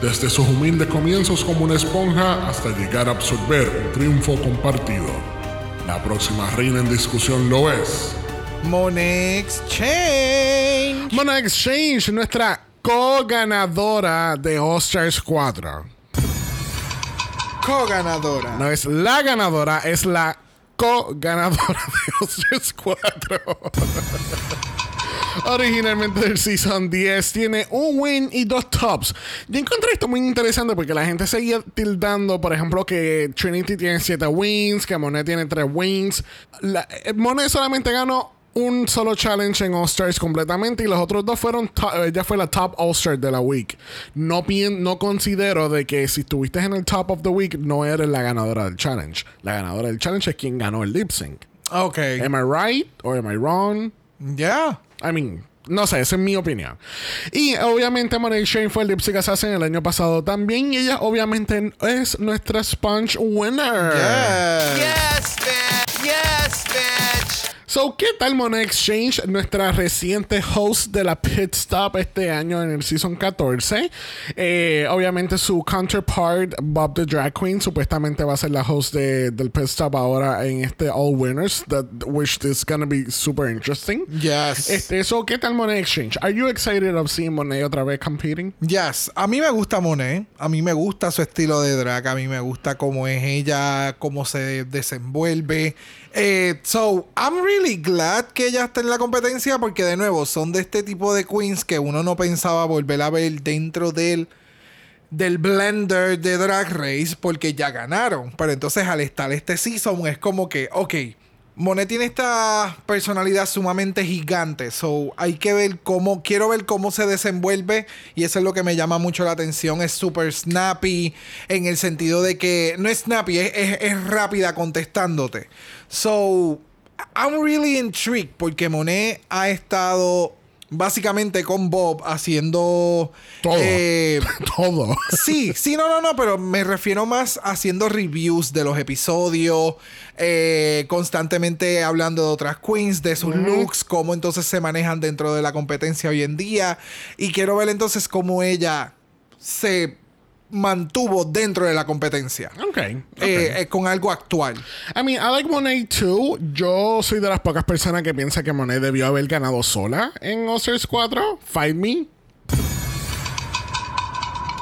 Desde sus humildes comienzos como una esponja hasta llegar a absorber un triunfo compartido. La próxima reina en discusión lo es. Monex Change. Mona Exchange, nuestra co-ganadora de All Stars 4. Co-ganadora. No es la ganadora, es la co-ganadora de All Stars 4. Originalmente del Season 10 tiene un win y dos tops. Yo encontré esto muy interesante porque la gente seguía tildando, por ejemplo, que Trinity tiene 7 wins, que Monet tiene 3 wins. Eh, Monet solamente ganó un solo challenge en All Stars completamente y los otros dos fueron ella fue la top All Star de la week. No pien- no considero de que si estuviste en el top of the week no eres la ganadora del challenge. La ganadora del challenge es quien ganó el lip sync. Ok. Am I right or am I wrong? Yeah. I mean, no sé, esa es mi opinión. Y obviamente Money Shane fue el Lip Sync Assassin el año pasado también. Y ella obviamente es nuestra Sponge winner. Yeah. Yes, bitch. Yes, bitch. So, ¿qué tal Money Exchange? Nuestra reciente host de la Pit Stop este año en el Season 14. Eh, obviamente su counterpart, Bob the Drag Queen, supuestamente va a ser la host de- del Pit Stop ahora en este All Winners, that, which is gonna be super interesting. Yes. Este, so, ¿qué tal Monet Exchange? Are you excited of seeing Monet otra vez competing? Yes, a mí me gusta Monet, a mí me gusta su estilo de drag, a mí me gusta cómo es ella, cómo se desenvuelve. Eh, so, I'm really glad que ella está en la competencia porque de nuevo son de este tipo de queens que uno no pensaba volver a ver dentro del del blender de Drag Race porque ya ganaron. Pero entonces al estar este season es como que, ok, Monet tiene esta personalidad sumamente gigante. So hay que ver cómo, quiero ver cómo se desenvuelve. Y eso es lo que me llama mucho la atención. Es súper snappy en el sentido de que no es snappy, es, es- es rápida contestándote. So I'm really intrigued porque Monet ha estado básicamente con Bob haciendo Todo. eh, Todo. Sí, sí, no, no, no, pero me refiero más haciendo reviews de los episodios, eh, constantemente hablando de otras queens, de sus looks, cómo entonces se manejan dentro de la competencia hoy en día. Y quiero ver entonces cómo ella se mantuvo dentro de la competencia. Ok. eh, ok. eh, con algo actual. I mean, I like Monet too. Yo soy de las pocas personas que piensa que Monet debió haber ganado sola en Oscars 4. Fight me.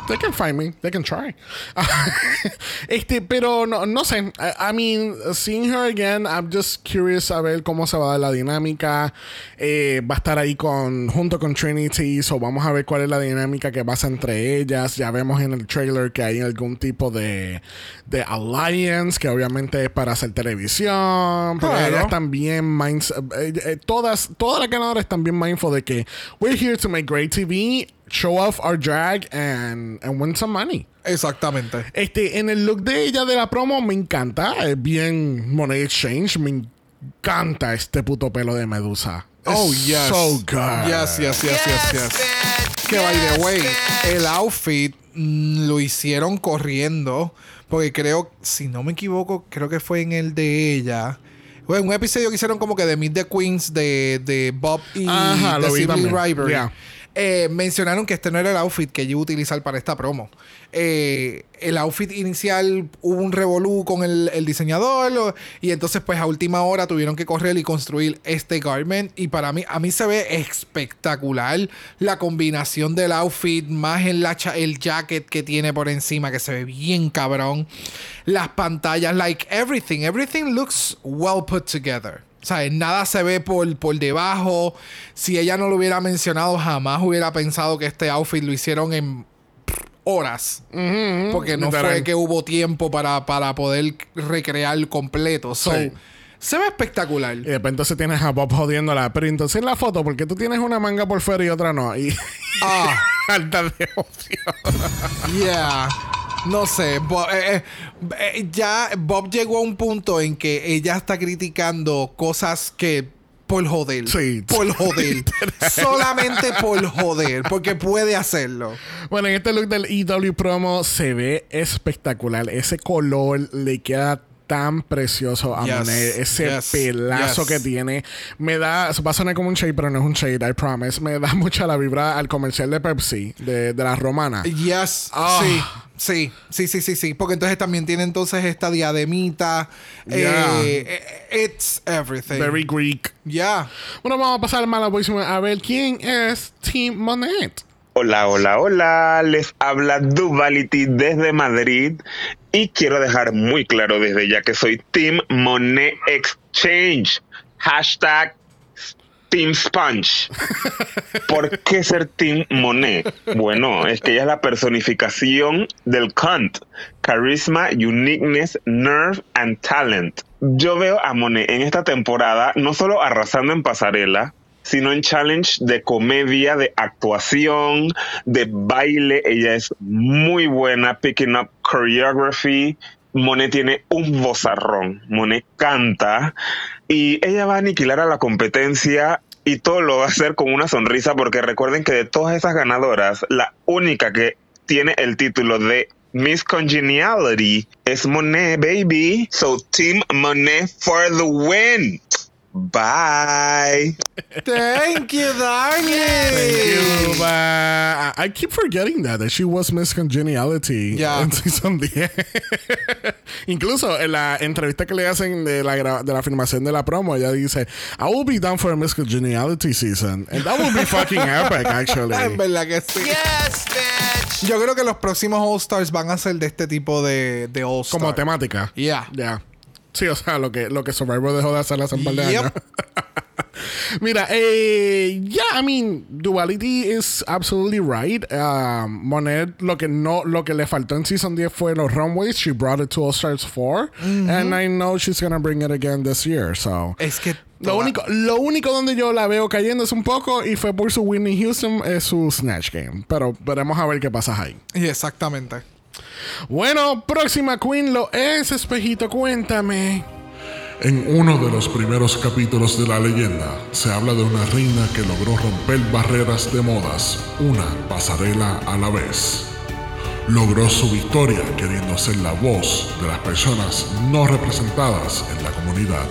They can find me. They can try. este, pero no, no sé. I, I mean, seeing her again, I'm just curious a ver cómo se va a dar la dinámica. Eh, va a estar ahí con, junto con Trinity. So vamos a ver cuál es la dinámica que pasa entre ellas. Ya vemos en el trailer que hay algún tipo de, de alliance, que obviamente es para hacer televisión. Pero Claro. ellas también minds- eh, eh, todas, todas las ganadoras están bien mindful de que we're here to make great TV show off our drag and, and win some money. Exactamente. Este, en el look de ella de la promo me encanta. Es bien Money Exchange. Me encanta este puto pelo de Medusa. Oh, Es yes. So good. Yes, yes, yes, yes, yes. Que by the way, bitch. el outfit mm, lo hicieron corriendo. Porque creo, si no me equivoco, creo que fue en el de ella. Bueno, un episodio que hicieron como que de Meet the Queens de, de Bob y Ajá, de. Ribery. Yeah. Eh, mencionaron que este no era el outfit que ella iba a utilizar para esta promo. Eh, el outfit inicial hubo un revolú con el, el diseñador lo- y entonces pues a última hora tuvieron que correr y construir este garment y para mí a mí se ve espectacular la combinación del outfit más cha- el jacket que tiene por encima que se ve bien cabrón las pantallas like everything everything looks well put together o sea, nada se ve por, por debajo. Si ella no lo hubiera mencionado, jamás hubiera pensado que este outfit lo hicieron en horas. Porque no literal. fue que hubo tiempo para, para poder recrear completo. So, Sí. Se ve espectacular. Y después entonces tienes a Bob jodiéndola. Pero entonces en la foto, porque tú tienes una manga por fuera y otra no? Y Ah, alta de opción. yeah. No sé. Eh, eh, eh, ya Bob llegó a un punto en que ella está criticando cosas que por joder. Sí. Por joder. Solamente por joder. Porque puede hacerlo. Bueno, en este look del EW promo se ve espectacular. Ese color le queda tan precioso a Yes, Monet. Ese yes, pelazo yes. que tiene. Me da, va a sonar como un shade, pero no es un shade, I promise. Me da mucha la vibra al comercial de Pepsi, de, de la romana. Yes. Ah. Sí. Sí, sí, sí, sí, sí. Porque entonces también tiene entonces esta diademita. Yeah. Eh, it's everything. Very Greek. Yeah. Bueno, vamos a pasar al malo a ver quién es Team Monet. Hola, hola, hola. Les habla Duvality desde Madrid y quiero dejar muy claro desde ya que soy Team Monet Exchange. Hashtag Team Sponge. ¿Por qué ser Team Monet? Bueno, es que ella es la personificación del cunt. Charisma, uniqueness, nerve and talent. Yo veo a Monet en esta temporada no solo arrasando en pasarela, sino en challenge de comedia, de actuación, de baile. Ella es muy buena picking up choreography. Monet tiene un vozarrón. Monet canta y ella va a aniquilar a la competencia y todo lo va a hacer con una sonrisa porque recuerden que de todas esas ganadoras, la única que tiene el título de Miss Congeniality es Monet, baby. So Team Monet for the win. Bye. Thank you, darling. Thank you, uh, I keep forgetting that, that she was Miss Congeniality Yeah. en season 10. Incluso en la entrevista que le hacen de la, gra- de la filmación de la promo, ella dice, I will be down for a Miss Congeniality season. And that will be fucking epic, actually. En verdad que sí. Yes, bitch. Yo creo que los próximos All Stars van a ser de este tipo de, de All Stars. Como temática. Yeah. Ya. Sí, o sea, lo que, lo que Survivor dejó de hacer hace un par de Yep. años. Mira, eh, yeah, I mean, duality is absolutely right. Um, Monet, lo que no, lo que le faltó en season 10 fue los runways. She brought it to All Stars 4, and I know she's gonna bring it again this year. So Es que lo toda- único, lo único donde yo la veo cayendo es un poco y fue por su Whitney Houston, es su snatch game. Pero veremos a ver qué pasa ahí. Y Exactamente. Bueno, próxima queen lo es, espejito, cuéntame. En uno de los primeros capítulos de la leyenda se habla de una reina que logró romper barreras de modas, una pasarela a la vez. Logró su victoria queriendo ser la voz de las personas no representadas en la comunidad.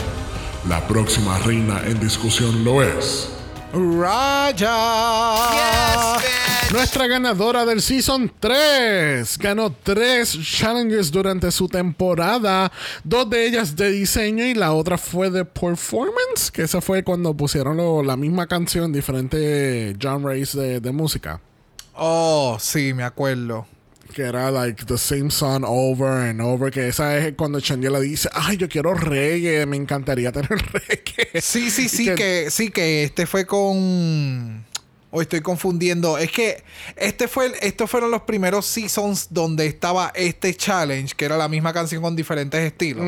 La próxima reina en discusión lo es. Yes, bitch. Nuestra ganadora del Season 3 ganó tres challenges durante su temporada, dos de ellas de diseño y la otra fue de performance, que esa fue cuando pusieron lo- la misma canción, diferentes genres de, de música. Oh, sí, me acuerdo. Que era like the same song over and over. Que esa es cuando Changela dice, ay, yo quiero reggae, me encantaría tener reggae. Sí, sí, sí, Que- que, sí, que este fue con. O estoy confundiendo. Es que este fue el- estos fueron los primeros seasons donde estaba este challenge, que era la misma canción con diferentes estilos.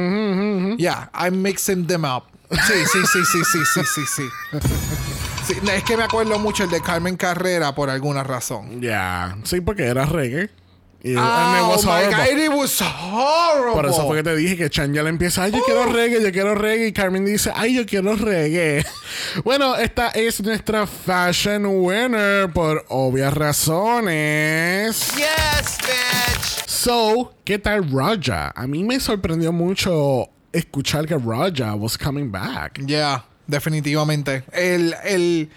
Yeah, I'm mixing them up. Sí, sí, sí, sí, sí, sí, sí, sí. Sí, es que me acuerdo mucho el de Carmen Carrera por alguna razón. Ya. Sí, porque era reggae. Y, Ah, and it was oh my horrible. God, it was horrible. Por eso fue que te dije que Chan ya le empieza, ay, yo quiero reggae, yo quiero reggae. Y Carmen dice, ay, yo quiero reggae. bueno, esta es nuestra fashion winner por obvias razones. Yes, bitch. So, ¿qué tal Raja? A mí me sorprendió mucho escuchar que Raja was coming back. Yeah, definitivamente. El, el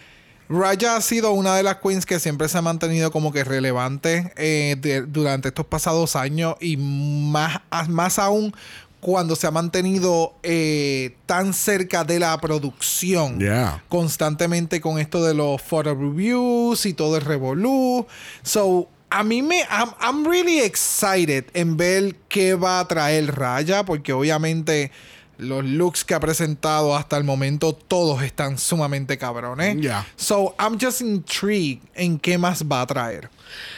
Raya ha sido una de las queens que siempre se ha mantenido como que relevante eh, de- durante estos pasados años y más, más aún cuando se ha mantenido eh, tan cerca de la producción Yeah. constantemente con esto de los photo reviews y todo el revolú. So, a mí me. I'm, I'm really excited en ver qué va a traer Raya, porque obviamente los looks que ha presentado hasta el momento todos están sumamente cabrones. Yeah. So, I'm just intrigued en qué más va a traer.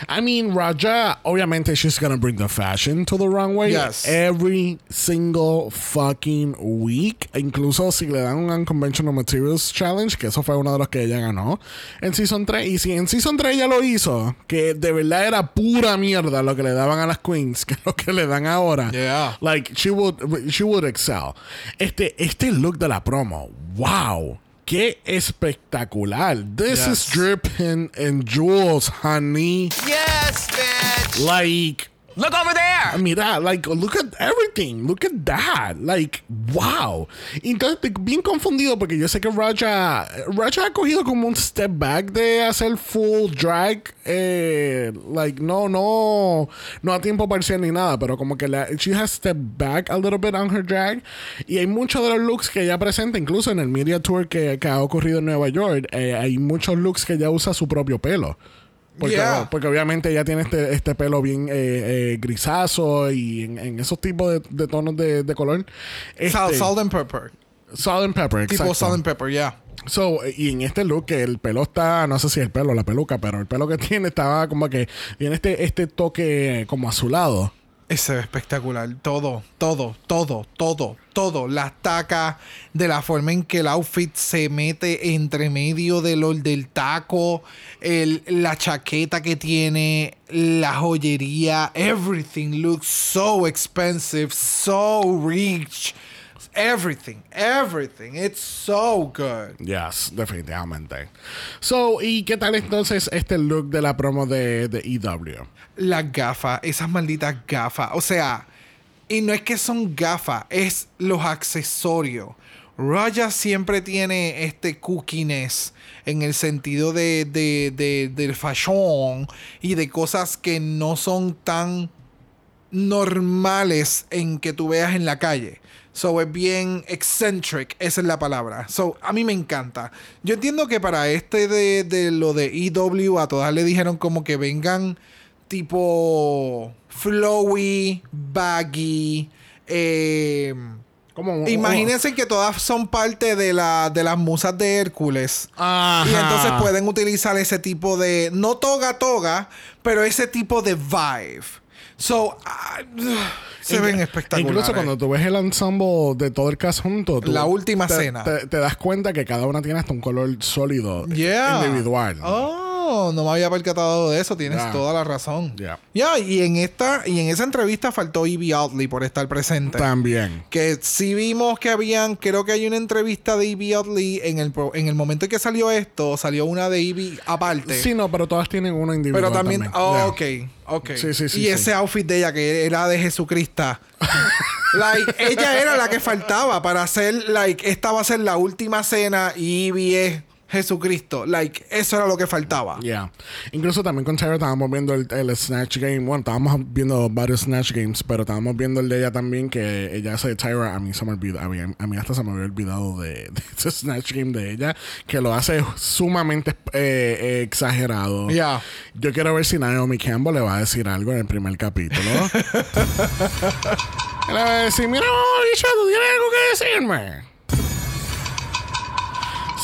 I mean, Raja, obviamente, she's gonna bring the fashion to the runway Yes. every single fucking week. Incluso si le dan un Unconventional Materials Challenge, que eso fue uno de los que ella ganó en Season 3. Y si en Season 3 ella lo hizo, que de verdad era pura mierda lo que le daban a las queens, que es lo que le dan ahora. Yeah. Like, she would, she would excel. Este, este look de la promo, wow. Qué espectacular. This Yes. is dripping in jewels, honey. Yes, bitch. Like, Look over there. mira, like, look at everything. Look at that. Like, wow. Entonces, bien confundido porque yo sé que Raja, Raja ha cogido como un step back de hacer full drag. Eh, like, no, no, no a tiempo parcial ni nada, pero como que la, she has stepped back a little bit on her drag. Y hay muchos de los looks que ella presenta, incluso en el media tour que, que ha ocurrido en Nueva York, eh, hay muchos looks que ella usa su propio pelo. Porque, Yeah. porque obviamente ella tiene este, este pelo bien eh, eh, grisazo y en, en esos tipos de, de tonos de, de color. Este, salt and pepper. salt and pepper, Tipo exacto. salt and pepper, yeah. So, y en este look, que el pelo está, no sé si el pelo o la peluca, pero el pelo que tiene estaba como que tiene este, este toque como azulado. Es espectacular. Todo, todo, todo, todo, todo. Las tacas, de la forma en que el outfit se mete entre medio del, del taco, el- la chaqueta que tiene, la joyería. Everything looks so expensive, so rich. Everything, everything. It's so good. Yes, definitivamente. So, ¿y qué tal entonces este look de la promo de, de EW? las gafas, esas malditas gafas. O sea, y no es que son gafas, es los accesorios. Raya siempre tiene este cookiness en el sentido de, de, de, del fashion y de cosas que no son tan normales en que tú veas en la calle. So es bien eccentric, esa es la palabra. So a mí me encanta. Yo entiendo que para este de, de lo de EW a todas le dijeron como que vengan tipo flowy, baggy. Eh, Como, imagínense que todas son parte de, la, de las musas de Hércules. Ajá. Y entonces pueden utilizar ese tipo de. No toga toga, pero ese tipo de vibe. So, ah, se ven espectaculares. Incluso cuando tú ves el ensemble de todo el cast junto, tú La última te, cena. Te, te das cuenta que cada una tiene hasta un color sólido Yeah. individual. Oh, no me había percatado de eso. Tienes toda la razón. Ya. Ya, y en esta, y en esa entrevista faltó Evie Oddly por estar presente. También. Que sí vimos que habían, creo que hay una entrevista de Evie Oddly en el, en el momento en que salió esto, salió una de Evie aparte. Sí, no, pero todas tienen uno individual. Pero también, oh, Yeah. ok, ok. Sí, sí, sí, y ese outfit de ella que era de Jesucristo. like, ella era la que faltaba para hacer, like, esta va a ser la última cena y Ivy es Jesucristo. Like, eso era lo que faltaba. Yeah. Incluso también con Tyra estábamos viendo el, el Snatch Game. Bueno, estábamos viendo varios Snatch Games, pero estábamos viendo el de ella también, que ella hace Tyra. A mí se me olvidó, a mí, a mí hasta se me había olvidado de, de ese Snatch Game de ella, que lo hace sumamente eh, eh, exagerado. Yeah. Yo quiero ver si Naomi Campbell le va a decir algo en el primer capítulo. le va a decir, mira, bicho, tú tienes algo que decirme.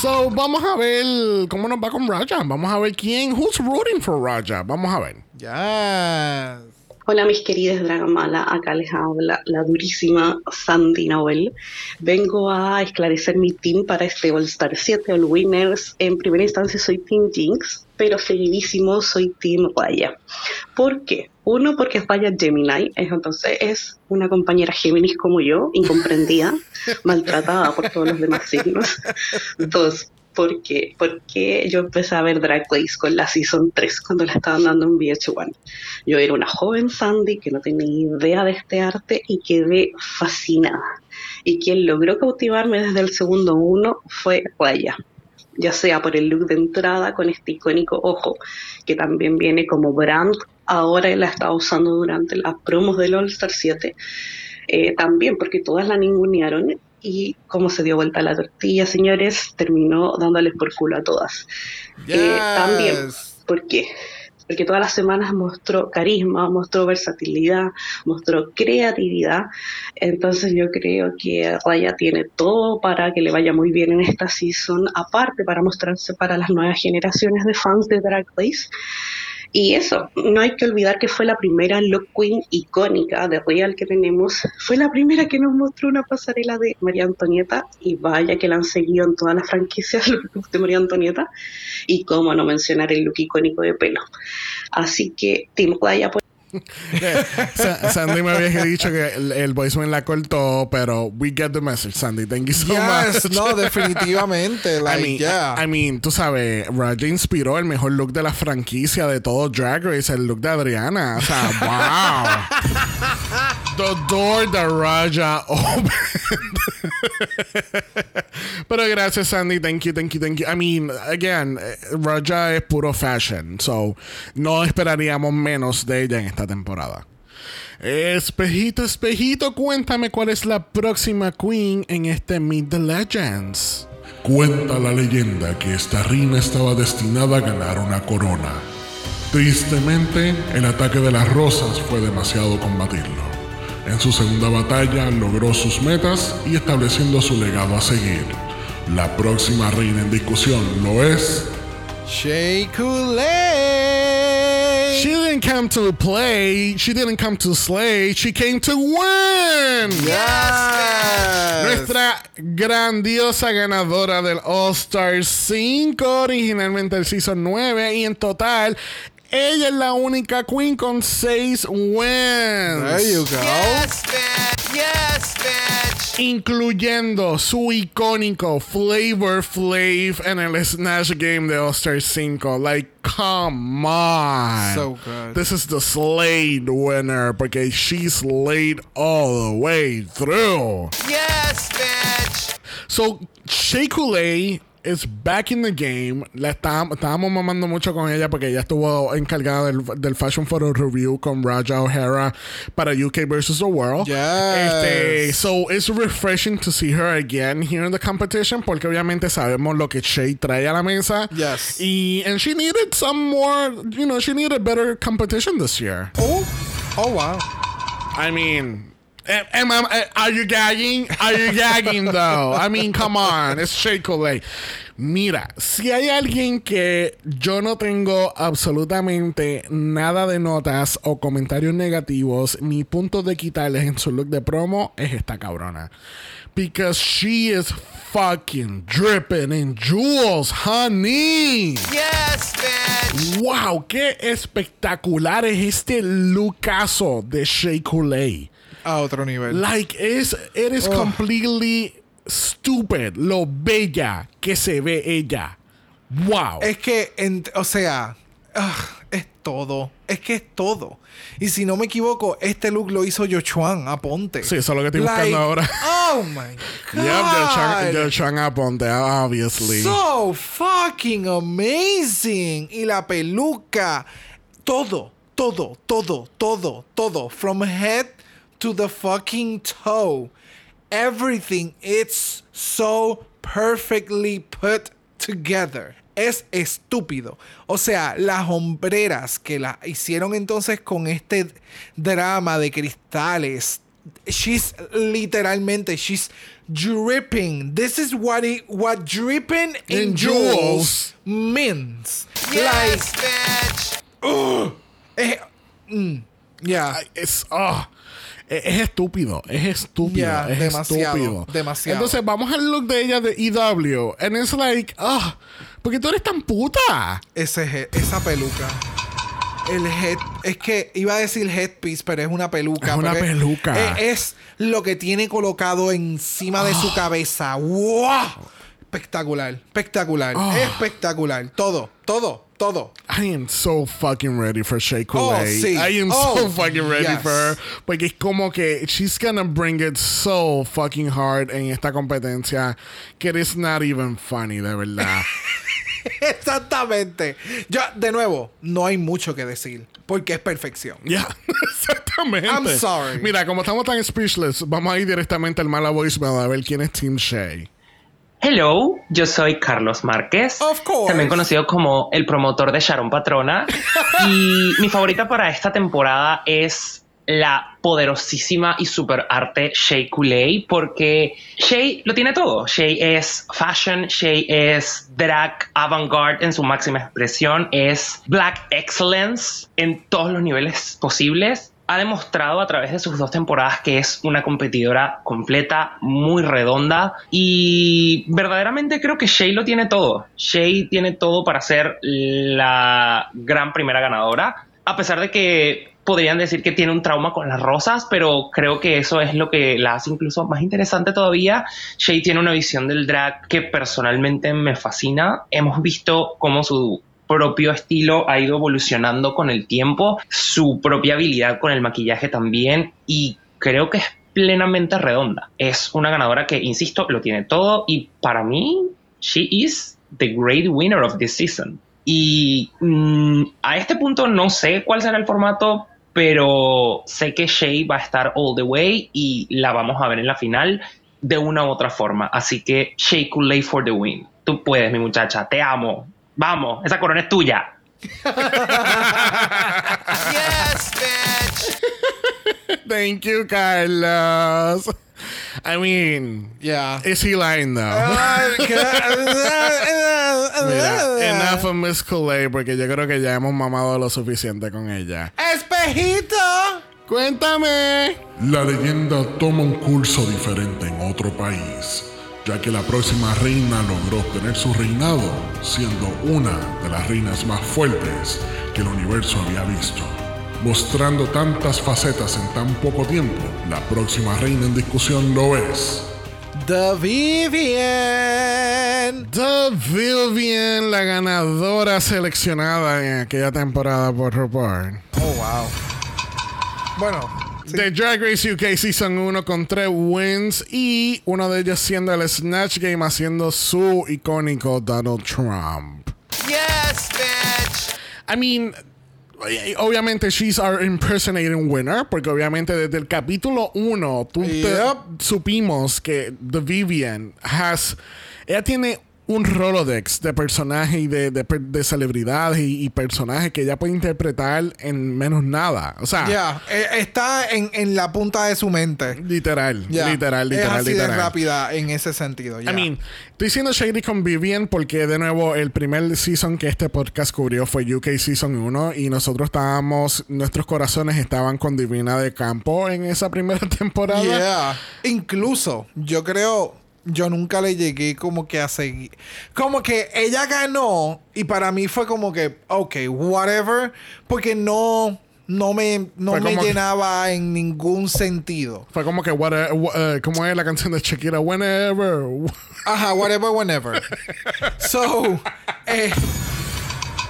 So, vamos a ver cómo nos va con Raja. Vamos a ver quién, who's rooting for Raja. Vamos a ver. Yes. Hola mis queridas Dragamala, acá les habla la durísima Sandy Noel. Vengo a esclarecer mi team para este All Star 7 All Winners. En primera instancia soy Team Jinx, pero seguidísimo soy Team Raya. ¿Por qué? Uno, porque es Raya Gemini, es- entonces es una compañera Géminis como yo, incomprendida, maltratada por todos los demás signos. Dos, porque, porque yo empecé a ver Drag Race con la Season 3 cuando la estaban dando en VH1. Yo era una joven Sandy que no tenía idea de este arte y quedé fascinada. Y quien logró cautivarme desde el segundo uno fue Raya. Ya sea por el look de entrada con este icónico ojo, que también viene como brand, ahora la estaba usando durante las promos del All Star 7. Eh, también porque todas la ningunearon y como se dio vuelta la tortilla, señores, terminó dándoles por culo a todas. Eh, también, ¿por Porque todas las semanas mostró carisma, mostró versatilidad, mostró creatividad. Entonces yo creo que Raya tiene todo para que le vaya muy bien en esta season, aparte para mostrarse para las nuevas generaciones de fans de Drag Race. Y eso, no hay que olvidar que fue la primera Look Queen icónica de Real que tenemos. Fue la primera que nos mostró una pasarela de María Antonieta y vaya que la han seguido en todas las franquicias de María Antonieta. Y cómo no mencionar el look icónico de pelo. Así que Team Raya pues, Sa- Sandy me había dicho que el, el voicemail la cortó, pero we get the message, Sandy. Thank you so Yes, much. no, definitivamente. Like, I mean, yeah. I mean, tú sabes, Raja inspiró el mejor look de la franquicia de todo Drag Race, el look de Adriana. O sea, wow. The door that Raja opened. Pero gracias, Sandy. Thank you, thank you, thank you. I mean, again, eh, Raja es puro fashion. So, no esperaríamos menos de ella en esta temporada. Espejito, espejito, cuéntame cuál es la próxima queen en este Meet the Legends. Cuenta la leyenda que esta reina estaba destinada a ganar una corona. Tristemente, el ataque de las rosas fue demasiado combatirlo. En su segunda batalla logró sus metas y estableciendo su legado a seguir. La próxima reina en discusión lo es Shea Coulee. She didn't come to play, she didn't come to slay, she came to win. Nuestra grandiosa ganadora del All Star 5, originalmente el Season 9, y en total, ella es la única queen con 6 wins. There you go. Yes, bitch. Yes, bitch. Incluyendo su icónico Flavor Flav en el Snatch Game de All Star 5. Like, come on. So good. This is the Slade winner porque she slayed all the way through. Yes, bitch. So, Shea Coulee is back in the game. La estábamos, estábamos mamando mucho con ella porque ella estuvo encargada del, del Fashion Photo Review con Raja O'Hara para UK versus the World. Yes. Este, so, it's refreshing to see her again here in the competition porque obviamente sabemos lo que Shea trae a la mesa. Yes. Y, and she needed some more, you know, she needed better competition this year. Oh, oh wow. I mean, am, am I- are you gagging? Are you gagging though? I mean, come on, it's Shea Coulee. Mira, si hay alguien que yo no tengo absolutamente nada de notas o comentarios negativos ni puntos de quitarles en su look de promo, es esta cabrona. Because she is fucking dripping in jewels, honey. Yes, bitch. Wow, qué espectacular es este lookazo de Shea Coulee. A otro nivel. Like, es, it is completely stupid lo bella que se ve ella. Wow. Es que, en- o sea, ah, es todo. Es que es todo. Y si no me equivoco, este look lo hizo Yochuan Aponte. Sí, eso es lo que estoy buscando ahora. Oh my God. Yep, Joe-chan Aponte, obviously. So fucking amazing. Y la peluca. Todo, todo, todo, todo, todo. From head to the fucking toe. Everything. It's so perfectly put together. Es estúpido. O sea, las hombreras que la hicieron entonces con este drama de cristales. She's literalmente, she's dripping. This is what it, what dripping in, In jewels, jewels. means. Yes, bitch. Like, eh, mm. Ay, Es, ah, es, es estúpido, es estúpido, es demasiado, estúpido. demasiado. Entonces vamos al look de ella de EW. And it's like, ah, porque tú eres tan puta. Ese esa peluca. El head, es que iba a decir headpiece, pero es una peluca. Es una peluca. Es, es lo que tiene colocado encima de Ah. su cabeza. ¡Wow! Espectacular, espectacular, Ah. espectacular. Todo, todo, todo. I am so fucking ready for Shea Coulee. Oh, sí. I am Oh, so fucking ready yes. for her. Porque es como que she's gonna bring it so fucking hard en esta competencia que it's not even funny, de verdad. Exactamente. Yo, de nuevo, no hay mucho que decir. Porque es perfección. Ya, exactamente. I'm sorry. Mira, como estamos tan speechless, vamos a ir directamente al mala voicemail a ver quién es Team Shea. Hello, yo soy Carlos Márquez, Of course. también conocido como el promotor de Sharon Patrona. y mi favorita para esta temporada es la poderosísima y super arte Shea Coulee, porque Shea lo tiene todo. Shea es fashion, Shea es drag avant-garde en su máxima expresión, es black excellence en todos los niveles posibles ha demostrado a través de sus dos temporadas que es una competidora completa, muy redonda y verdaderamente creo que Shay lo tiene todo. Shay tiene todo para ser la gran primera ganadora, a pesar de que podrían decir que tiene un trauma con las rosas, pero creo que eso es lo que la hace incluso más interesante todavía. Shay tiene una visión del drag que personalmente me fascina. Hemos visto cómo su propio estilo ha ido evolucionando con el tiempo, su propia habilidad con el maquillaje también y creo que es plenamente redonda. Es una ganadora que, insisto, lo tiene todo y para mí, she is the great winner of this season. Y mm, a este punto no sé cuál será el formato, pero sé que Shay va a estar all the way y la vamos a ver en la final de una u otra forma. Así que Shay Coulee for the win. Tú puedes, mi muchacha, te amo. Vamos, esa corona es tuya. Yes, bitch. Thank you, Carlos. I mean, Yeah. is he lying though? Mira, enough of Miss Coulee porque yo creo que ya hemos mamado lo suficiente con ella. ¡Espejito! Cuéntame. La leyenda toma un curso diferente en otro país, ya que la próxima reina logró obtener su reinado, siendo una de las reinas más fuertes que el universo había visto. Mostrando tantas facetas en tan poco tiempo, la próxima reina en discusión lo es. The Vivian. The Vivian, la ganadora seleccionada en aquella temporada por RuPaul. Oh, wow. Bueno. Sí. The Drag Race UK Season 1 con tres wins y uno de ellos siendo el Snatch Game haciendo su icónico Donald Trump. Yes, bitch. I mean, obviamente she's our impersonating winner porque obviamente desde el capítulo 1 tú te- Yep. supimos que The Vivian has ella tiene un Rolodex de personajes y de, de de celebridades y, y personajes que ella puede interpretar en menos nada. O sea, Ya, eh, está en, en la punta de su mente. literal, literal, literal, es así literal. de rápida en ese sentido. I mean, estoy diciendo Shady con Vivian porque de nuevo el primer season que este podcast cubrió fue UK Season 1 y nosotros estábamos, nuestros corazones estaban con Divina de Campo en esa primera temporada. Yeah. Incluso, yo creo, yo nunca le llegué como que a seguir. Como que ella ganó y para mí fue como que, ok, whatever, porque no, no me, no me que- llenaba en ningún sentido. Fue como que, what, uh, ¿cómo es la canción de Shakira? Whenever. Ajá, whatever, whenever. so, eh,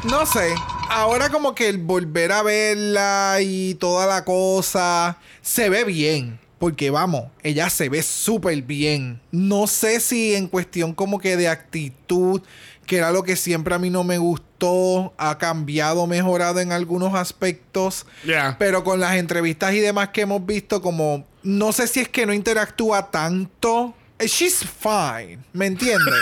no sé. Ahora como que el volver a verla y toda la cosa se ve bien. Porque vamos, ella se ve súper bien. No sé si en cuestión como que de actitud, que era lo que siempre a mí no me gustó, ha cambiado, mejorado en algunos aspectos. Yeah. Pero con las entrevistas y demás que hemos visto, como no sé si es que no interactúa tanto. Eh, She's fine, ¿me entiendes?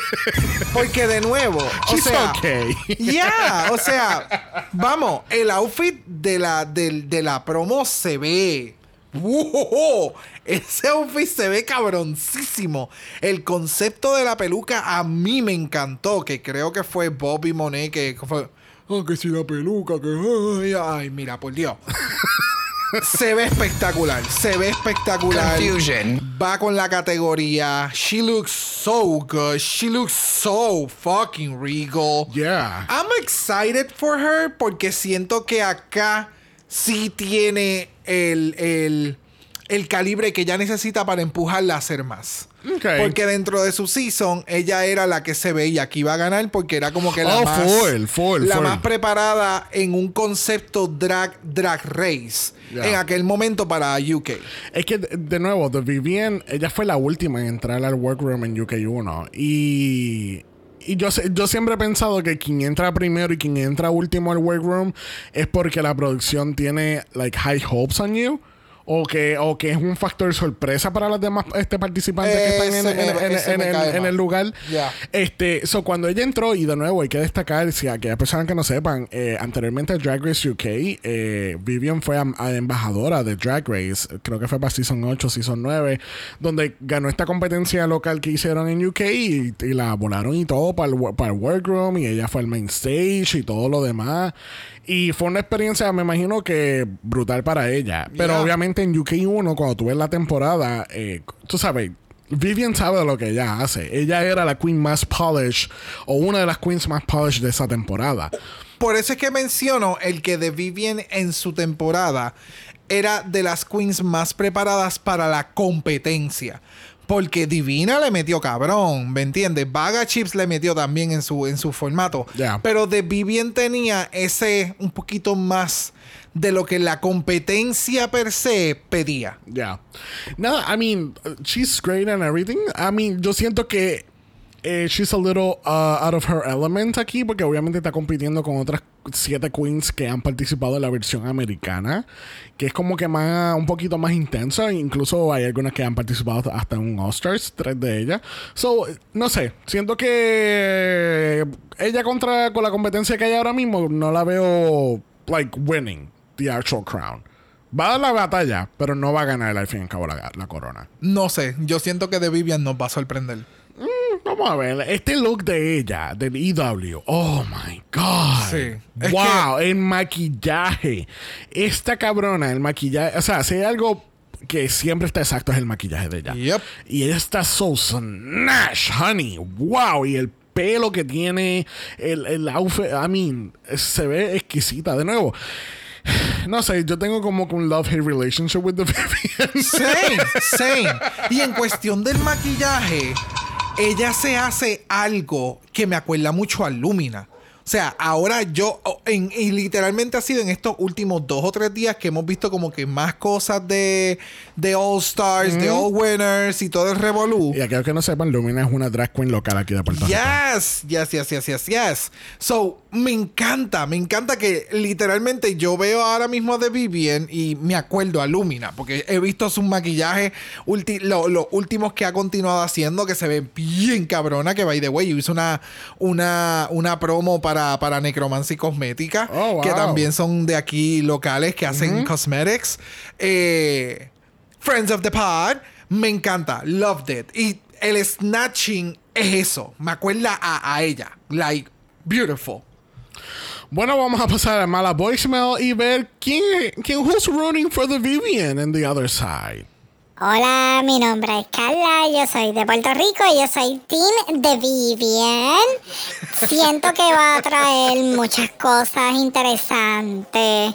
Porque de nuevo, o She's sea, okay. ya, o sea, vamos, el outfit de la, del- de la promo se ve. ¡Wow! Ese outfit se ve cabroncísimo. El concepto de la peluca a mí me encantó, que creo que fue Bobby Monet que fue, oh, que si la peluca, que. Ay, ay, mira, por Dios. se ve espectacular, se ve espectacular. Confusion. Va con la categoría. She looks so good. She looks so fucking regal. Yeah. I'm excited for her porque siento que acá sí tiene el, el, el calibre que ella necesita para empujarla a hacer más. Porque dentro de su season, ella era la que se veía que iba a ganar porque era como que la Oh, más. full, full, la full. más preparada en un concepto drag, drag race. Yeah. En aquel momento para UK. Es que, de, de nuevo, The Vivian, ella fue la última en entrar al workroom en UK1. Y. Y yo, yo siempre he pensado que quien entra primero y quien entra último al workroom es porque la producción tiene like high hopes on you. O que, o que es un factor sorpresa para los demás este, participantes que están en, el, lugar. Este, so cuando ella entró, y de nuevo hay que destacar, si aquellas personas que no sepan, eh, anteriormente a Drag Race UK, eh, Vivian fue a embajadora de Drag Race, creo que fue para Season 8, Season 9, donde ganó esta competencia local que hicieron en UK y, y la volaron y todo para el, para el workroom y ella fue al main stage y todo lo demás. Y fue una experiencia, me imagino que brutal para ella. Pero Yeah. obviamente en UK1, cuando tú ves la temporada, eh, tú sabes, Vivian sabe lo que ella hace. Ella era la queen más polished o una de las queens más polished de esa temporada. Por eso es que menciono el que de Vivian en su temporada era de las queens más preparadas para la competencia. Porque Divina le metió cabrón, ¿me entiendes? Vaga Chips le metió también en su, en su formato. Pero de Vivian tenía ese un poquito más de lo que la competencia per se pedía. Yeah. No, I mean, she's great and everything. I mean, yo siento que eh, she's a little uh, out of her element aquí, porque obviamente está compitiendo con otras siete queens que han participado en la versión americana, que es como que más, un poquito más intensa. Incluso hay algunas que han participado hasta en un All-Stars, tres de ellas. So, no sé, siento que ella contra con la competencia que hay ahora mismo, no la veo, like, winning the actual crown. Va a dar la batalla, pero no va a ganar al fin y al cabo la, la corona. No sé, yo siento que de Vivian nos va a sorprender. Vamos a ver, este look de ella, del EW, oh my god. Sí. Wow, el maquillaje. Esta cabrona, el maquillaje, o sea, si hay algo que siempre está exacto es el maquillaje de ella. Yep. Y ella está so snatch, honey. Wow, y el pelo que tiene, el, el outfit, I mean, se ve exquisita. De nuevo, no sé, yo tengo como que un love-hate relationship with the Vivian. Same, same. Y en cuestión del maquillaje, ella se hace algo que me acuerda mucho a Lumina. O sea, ahora yo, en, y literalmente ha sido en estos últimos dos o tres días que hemos visto como que más cosas de, de All Stars, de All Winners y todo el revolú. Y aquellos que no sepan, Lumina es una drag queen local aquí de Puerto Rico. Yes, yes, yes, yes, yes, yes. So, me encanta, me encanta que literalmente yo veo ahora mismo de Vivian y me acuerdo a Lumina, porque he visto sus maquillajes, lo- los últimos que ha continuado haciendo, que se ve bien cabrona, que by the way, hizo una, una, una promo para, para Necromancy Cosmética, Oh, wow. que también son de aquí locales, que hacen cosmetics. Eh, Friends of the Pod, me encanta, loved it. Y el snatching es eso, me acuerda a, a ella, like, beautiful. Bueno, vamos a pasar a mala voicemail y ver quién, quién who's rooting for the Vivian in the other side. Hola, mi nombre es Carla, yo soy de Puerto Rico y yo soy Team de Vivian. Siento que va a traer muchas cosas interesantes,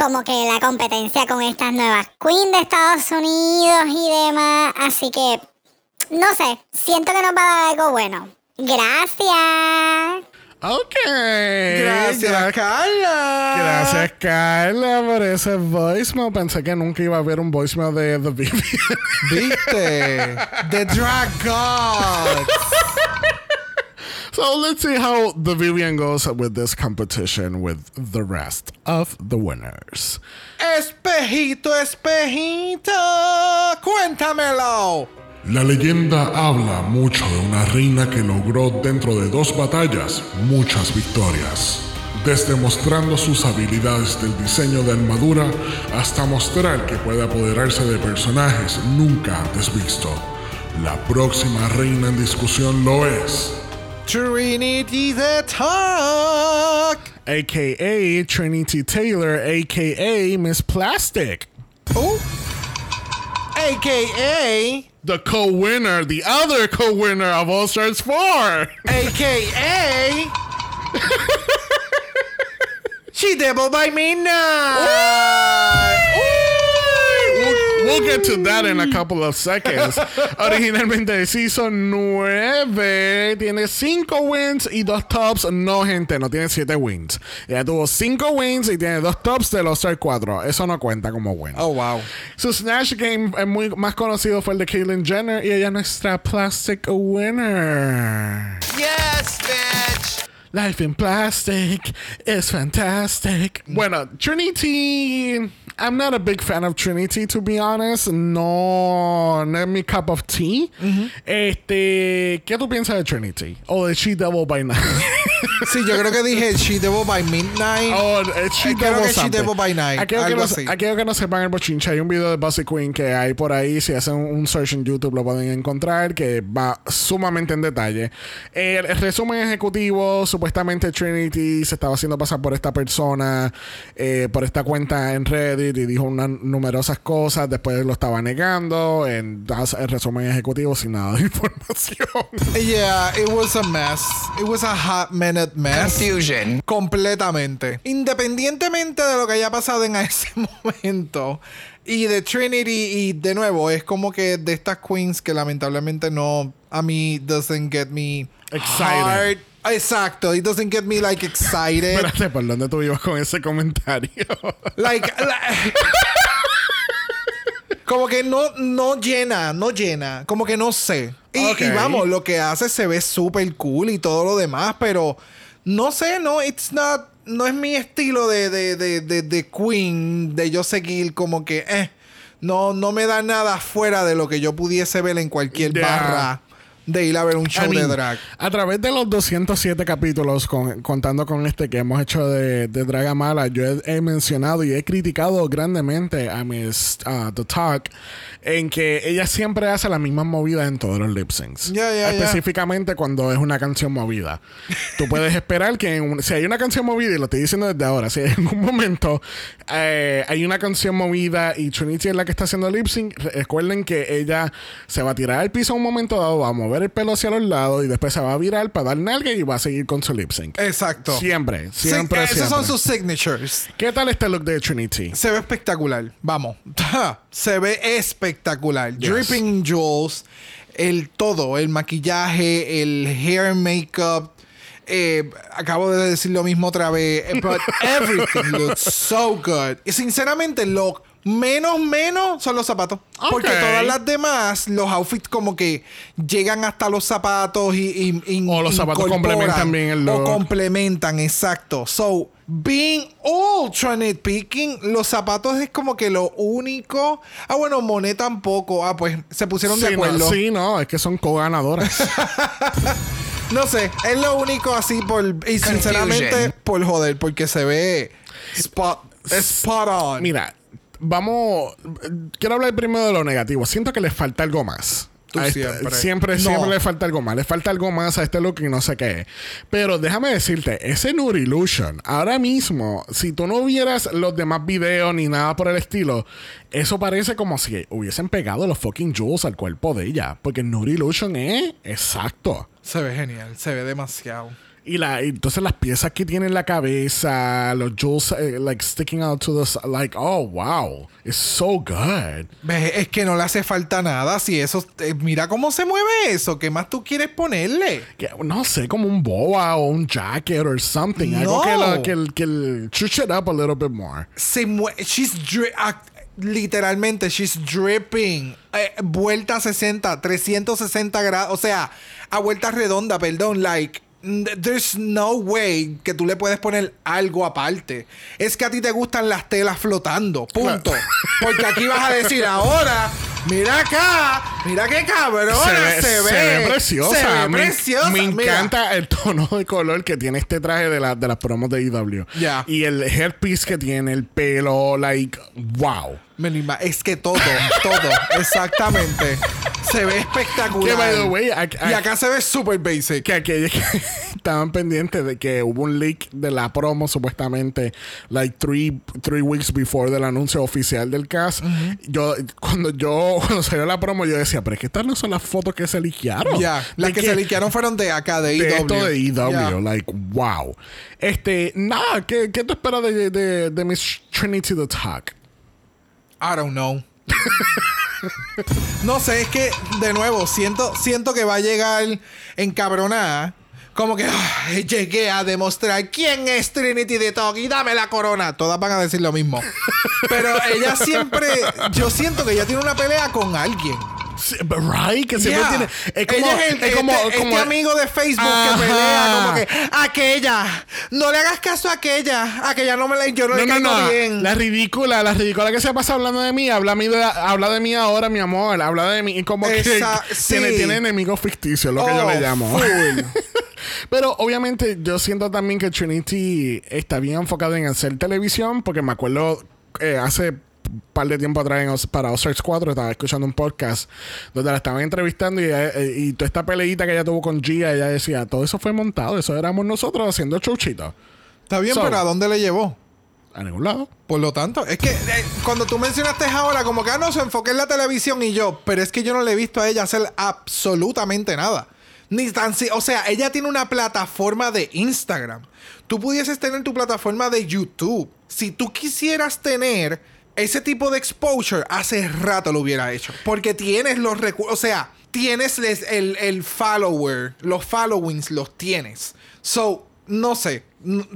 como que la competencia con estas nuevas queens de Estados Unidos y demás, así que no sé, siento que nos va a dar algo bueno. Gracias. Ok. Gracias, Gra- Carla. Gracias, Carla, por ese voicemail. Pensé que nunca iba a haber un voicemail de The Vivian. ¿Viste? The Drag Gods. so let's see how the Vivian goes with this competition with the rest of the winners. Espejito, espejito, cuéntamelo. La leyenda habla mucho de una reina que logró dentro de dos batallas muchas victorias, desde mostrando sus habilidades del diseño de armadura hasta mostrar que puede apoderarse de personajes nunca antes visto. La próxima reina en discusión lo es Trinity the Talk. AKA Trinity Taylor, AKA Miss Plastic. Oh. AKA. The co winner, the other co winner of All Stars 4. AKA. she devil by midnight. We'll, we'll get to that in a couple of seconds. Originalmente Season 9 tiene 5 wins y 2 tops. No, gente, no tiene 7 wins. Ella tuvo 5 wins y tiene 2 tops de los 4. Eso no cuenta como win. Oh, wow. Su Snatch Game eh, muy más conocido fue el de Caitlyn Jenner y ella es nuestra Plastic Winner. Yes, bitch. Life in Plastic is fantastic. Bueno, Trinity. I'm not a big fan of Trinity, to be honest. No, no es mi cup of tea. Este, ¿qué tú piensas de Trinity? O de She Devil by Night. Sí, yo creo que dije She Devil by Midnight. Oh, eh, She creo Devil que She. Devil by Night. Aquellos que, algo no, así. aquellos que no sepan el bochinche, hay un video de Bussy Queen que hay por ahí. Si hacen un search en YouTube lo pueden encontrar, que va sumamente en detalle. El, el resumen ejecutivo, supuestamente Trinity se estaba haciendo pasar por esta persona, eh, por esta cuenta en Reddit y dijo unas numerosas cosas. Después lo estaba negando. En, das el resumen ejecutivo sin nada de información. Yeah, it was a mess. It was a hot minute mess. Confusion. Completamente. Independientemente de lo que haya pasado en ese momento. Y de Trinity, y de nuevo, es como que de estas queens que lamentablemente no, a mí, doesn't get me Excited. hard. Exacto, it doesn't get me like excited. Espérate, ¿por dónde tú ibas con ese comentario? like, como que no, no llena, no llena, como que no sé. Y, vamos, lo que hace se ve súper cool y todo lo demás, pero no sé, no, it's not, no es mi estilo de, de, de, de, de Queen, de yo seguir como que, eh, no, no me da nada fuera de lo que yo pudiese ver en cualquier barra de ir a ver un show I mean, de drag. A través de los 207 capítulos, con- contando con este que hemos hecho de, de Dragamala, yo he, he mencionado y he criticado grandemente a Miss uh, The Talk en que ella siempre hace las mismas movidas en todos los lip syncs. Ya, ya. Específicamente cuando es una canción movida. Tú puedes esperar que en un- si hay una canción movida, y lo estoy diciendo desde ahora, si en un momento eh, hay una canción movida y Trinity es la que está haciendo lip sync, re- recuerden que ella se va a tirar al piso en un momento dado, va a mover el pelo hacia los lados y después se va a virar para dar nalga y va a seguir con su lip sync. Exacto. Siempre, Sí, siempre, esos siempre. son sus signatures. ¿Qué tal este look de Trinity? Se ve espectacular. Vamos. Se ve espectacular. Yes. Dripping in jewels. El todo. El maquillaje. El hair makeup. Eh, acabo de decir lo mismo otra vez. eh, But everything looks so good. Y sinceramente, lo menos, menos son los zapatos. Porque todas las demás, los outfits como que llegan hasta los zapatos y... y- y O los zapatos complementan bien el O look. complementan, exacto. So, being ultra nitpicking, los zapatos es como que lo único. Ah, bueno, Monet tampoco. Ah, pues se pusieron de acuerdo. no, sí, no, es que son co-ganadoras. No sé, es lo único así por. Y sinceramente, por joder, porque se ve spot, spot on. Mira, vamos. Quiero hablar primero de lo negativo. Siento que le falta algo más. Este- siempre. siempre, No. siempre le falta algo más. Le falta algo más a este look y no sé qué. Pero déjame decirte, ese Nude Illusion, ahora mismo, si tú no vieras los demás videos ni nada por el estilo, eso parece como si hubiesen pegado los fucking jewels al cuerpo de ella. Porque Nude Illusion es exacto. Se ve genial, se ve demasiado. Y, la, y entonces las piezas que tiene en la cabeza, los jewels eh, like sticking out to the like, oh wow, it's so good. Es que no le hace falta nada. Si eso. eh, mira cómo se mueve eso. ¿Qué más tú quieres ponerle? Que, no sé, como un boa o un jacket or something. Algo No. que, la, que, el- que el chuch it up a little bit more. se mueve. She's dri- ah, literalmente, she's dripping. Eh, vuelta 60, 360 grados. O sea, a vuelta redonda, perdón. Like, there's no way que tú le puedes poner algo aparte. Es que a ti te gustan las telas flotando. Punto. Porque aquí vas a decir ahora. Mira acá, mira qué cabrona se ve. se ve preciosa. Se ve me, preciosa. me Mira. encanta el tono de color que tiene este traje de, la, de las promos de IW. Ya. Y el hairpiece que tiene, el pelo, like, wow. Me lo Es que todo, todo, exactamente. se ve espectacular. Que, by the way, y acá se ve super basic. que aquellos que estaban pendientes de que hubo un leak de la promo supuestamente like three, three weeks before del anuncio oficial del cast yo cuando yo cuando salió la promo yo decía pero es que estas no son las fotos que se liquearon Ya, las que, se liquearon fueron de acá, de de esto de Ya. like wow este nada ¿qué, qué tú esperas de, de, de Miss Trinity the Talk? I don't know. no sé, es que, de nuevo, siento, siento que va a llegar encabronada. Como que "Ah, llegué a demostrar quién es Trinity de Talk y dame la corona. Todas van a decir lo mismo. Pero ella siempre. Yo siento que ella tiene una pelea con alguien. Right que siempre Yeah. tiene es como, Ella es, el, es como, este, como- este amigo de Facebook Ajá. que pelea como que aquella, no le hagas caso a aquella, aquella no me la yo no, No, le caigo no. bien. La ridícula, la ridícula que se pasa hablando de mí, habla, mí de, habla de mí ahora, mi amor. Habla de mí. Y como que Esa- tiene, sí. tiene enemigos ficticios, lo que yo Oh, le llamo. full. Pero obviamente yo siento también que Trinity está bien enfocada en hacer televisión, porque me acuerdo eh, hace par de tiempo atrás en Os- para Ozarks 4 estaba escuchando un podcast donde la estaban entrevistando y, eh, y toda esta peleita que ella tuvo con Gia, ella decía, todo eso fue montado, eso éramos nosotros haciendo chouchito. Está bien, So- pero ¿a dónde le llevó? A ningún lado. Por lo tanto, es que eh, cuando tú mencionaste ahora, como que ah, no se enfoqué en la televisión y yo, pero es que yo no le he visto a ella hacer absolutamente nada. Ni tan si, o sea, ella tiene una plataforma de Instagram. Tú pudieses tener tu plataforma de YouTube. Si tú quisieras tener ese tipo de exposure, hace rato lo hubiera hecho. Porque tienes los recursos, o sea, tienes el, el follower, los followings los tienes. So, no sé.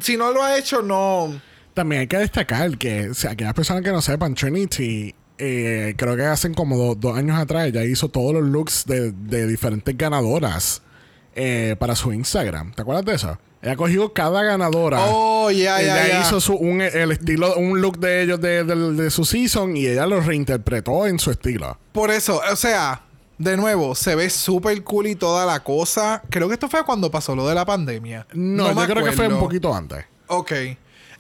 Si no lo ha hecho, no. También hay que destacar que, o sea, aquellas personas que no sepan, Trinity, eh, creo que hacen como do- dos años atrás, ella hizo todos los looks de, de diferentes ganadoras eh, para su Instagram. ¿Te acuerdas de eso? Ella cogió cada ganadora. Oh, ya, ya, ella hizo su, un, el estilo, un look de ellos de, de- de su season y ella lo reinterpretó en su estilo. Por eso, o sea, de nuevo, se ve súper cool y toda la cosa. Creo que esto fue cuando pasó lo de la pandemia. No, yo creo que fue un poquito antes. Ok.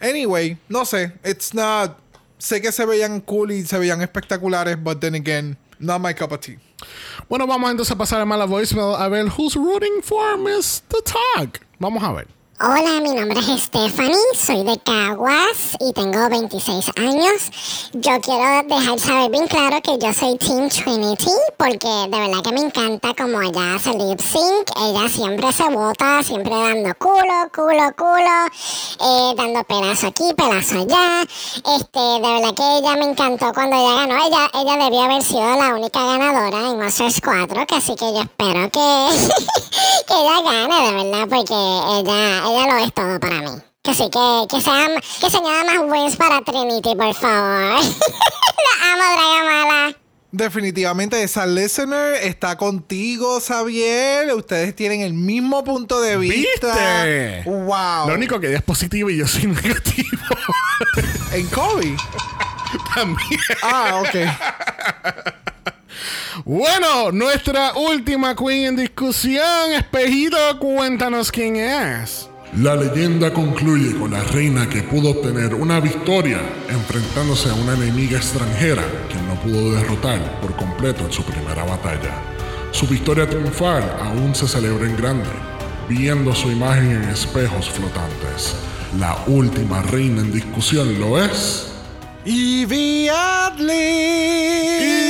Anyway, no sé. It's not. Sé que se veían cool y se veían espectaculares, but then again, not my cup of tea. Bueno, vamos entonces a pasar a mala voicemail a ver who's rooting for Miss The Talk. Vamos a ver. Hola, mi nombre es Stephanie, soy de Caguas y tengo 26 años. Yo quiero dejar saber bien claro que yo soy Team Trinity porque de verdad que me encanta como ella hace lip sync. Ella siempre se bota, siempre dando culo, culo, culo, eh, dando pedazo aquí, pedazo allá. Este, de verdad que ella me encantó cuando ella ganó. Ella, ella debió haber sido la única ganadora en Monsters 4, que así que yo espero que, que ella gane, de verdad, porque ella, ella lo es todo para mí. Que sí, que, que, sean, que se añadan más wins para Trinity, por favor. La amo, Draga Mala. Definitivamente esa listener está contigo, Xavier. Ustedes tienen el mismo punto de vista. ¿Viste? Wow. Lo único que ella es positivo y yo soy negativo. En Kobe. También. Ah, ok. Bueno, nuestra última queen en discusión. Espejito, cuéntanos quién es. La leyenda concluye con la reina que pudo obtener una victoria enfrentándose a una enemiga extranjera que no pudo derrotar por completo en su primera batalla. Su victoria triunfal aún se celebra en grande, viendo su imagen en espejos flotantes. La última reina en discusión lo es... Evie Adley.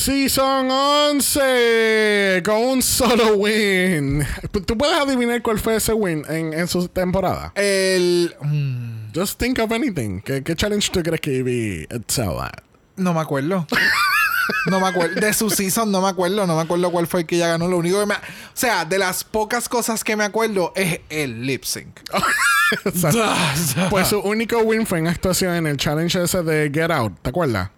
Season 11 con un solo win. ¿Tú puedes adivinar cuál fue ese win en, en su temporada? El. mm, Just think of anything. ¿Qué, qué challenge tú crees que Ivy excel at? no me acuerdo. No me acuerdo. De su season no me acuerdo. No me acuerdo cuál fue el que ella ganó. Lo único que me. O sea, de las pocas cosas que me acuerdo es el lip sync. pues su único win fue en actuación en el challenge ese de Get Out. ¿Te acuerdas?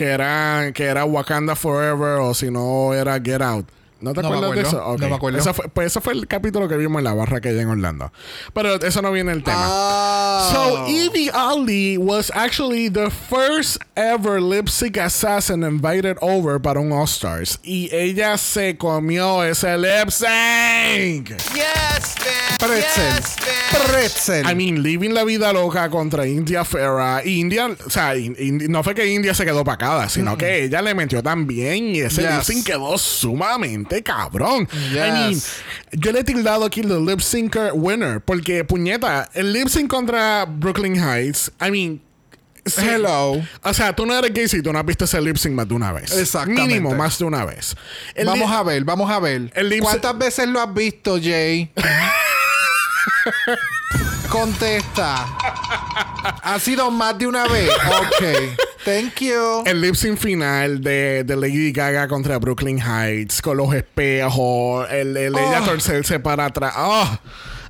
Que era, que era Wakanda Forever o si no era Get Out. ¿No te No acuerdas de eso? No me acuerdo. Esa fue- pues ese fue el capítulo que vimos en la barra que hay en Orlando. Pero eso no viene el tema. Ah. So Evie Ali was actually the first ever lip sync assassin invited over para un All Stars. Y ella se comió ese lip sync. Yes, bitch. Pretzel. Yes, bitch. Pretzel. I mean, living la vida loca contra India Ferra. India, o sea, in- in- no fue que India se quedó pacada, sino que ella le metió también y ese Yes. lip sync quedó sumamente cabrón. I mean, yo le he tildado aquí el lip syncer winner porque, puñeta, el lip sync contra Brooklyn Heights, I mean, sí. Hello. O sea, tú no eres gay si tú no has visto ese lip sync más de una vez. Exactamente. Mínimo más de una vez. El vamos a ver, vamos a ver. El ¿Cuántas veces lo has visto, Jay? Contesta. Ha sido más de una vez. Ok. Thank you. El lip sync final de, de Lady Gaga contra Brooklyn Heights con los espejos, el, el ella Oh. torcerse para atrás. Oh,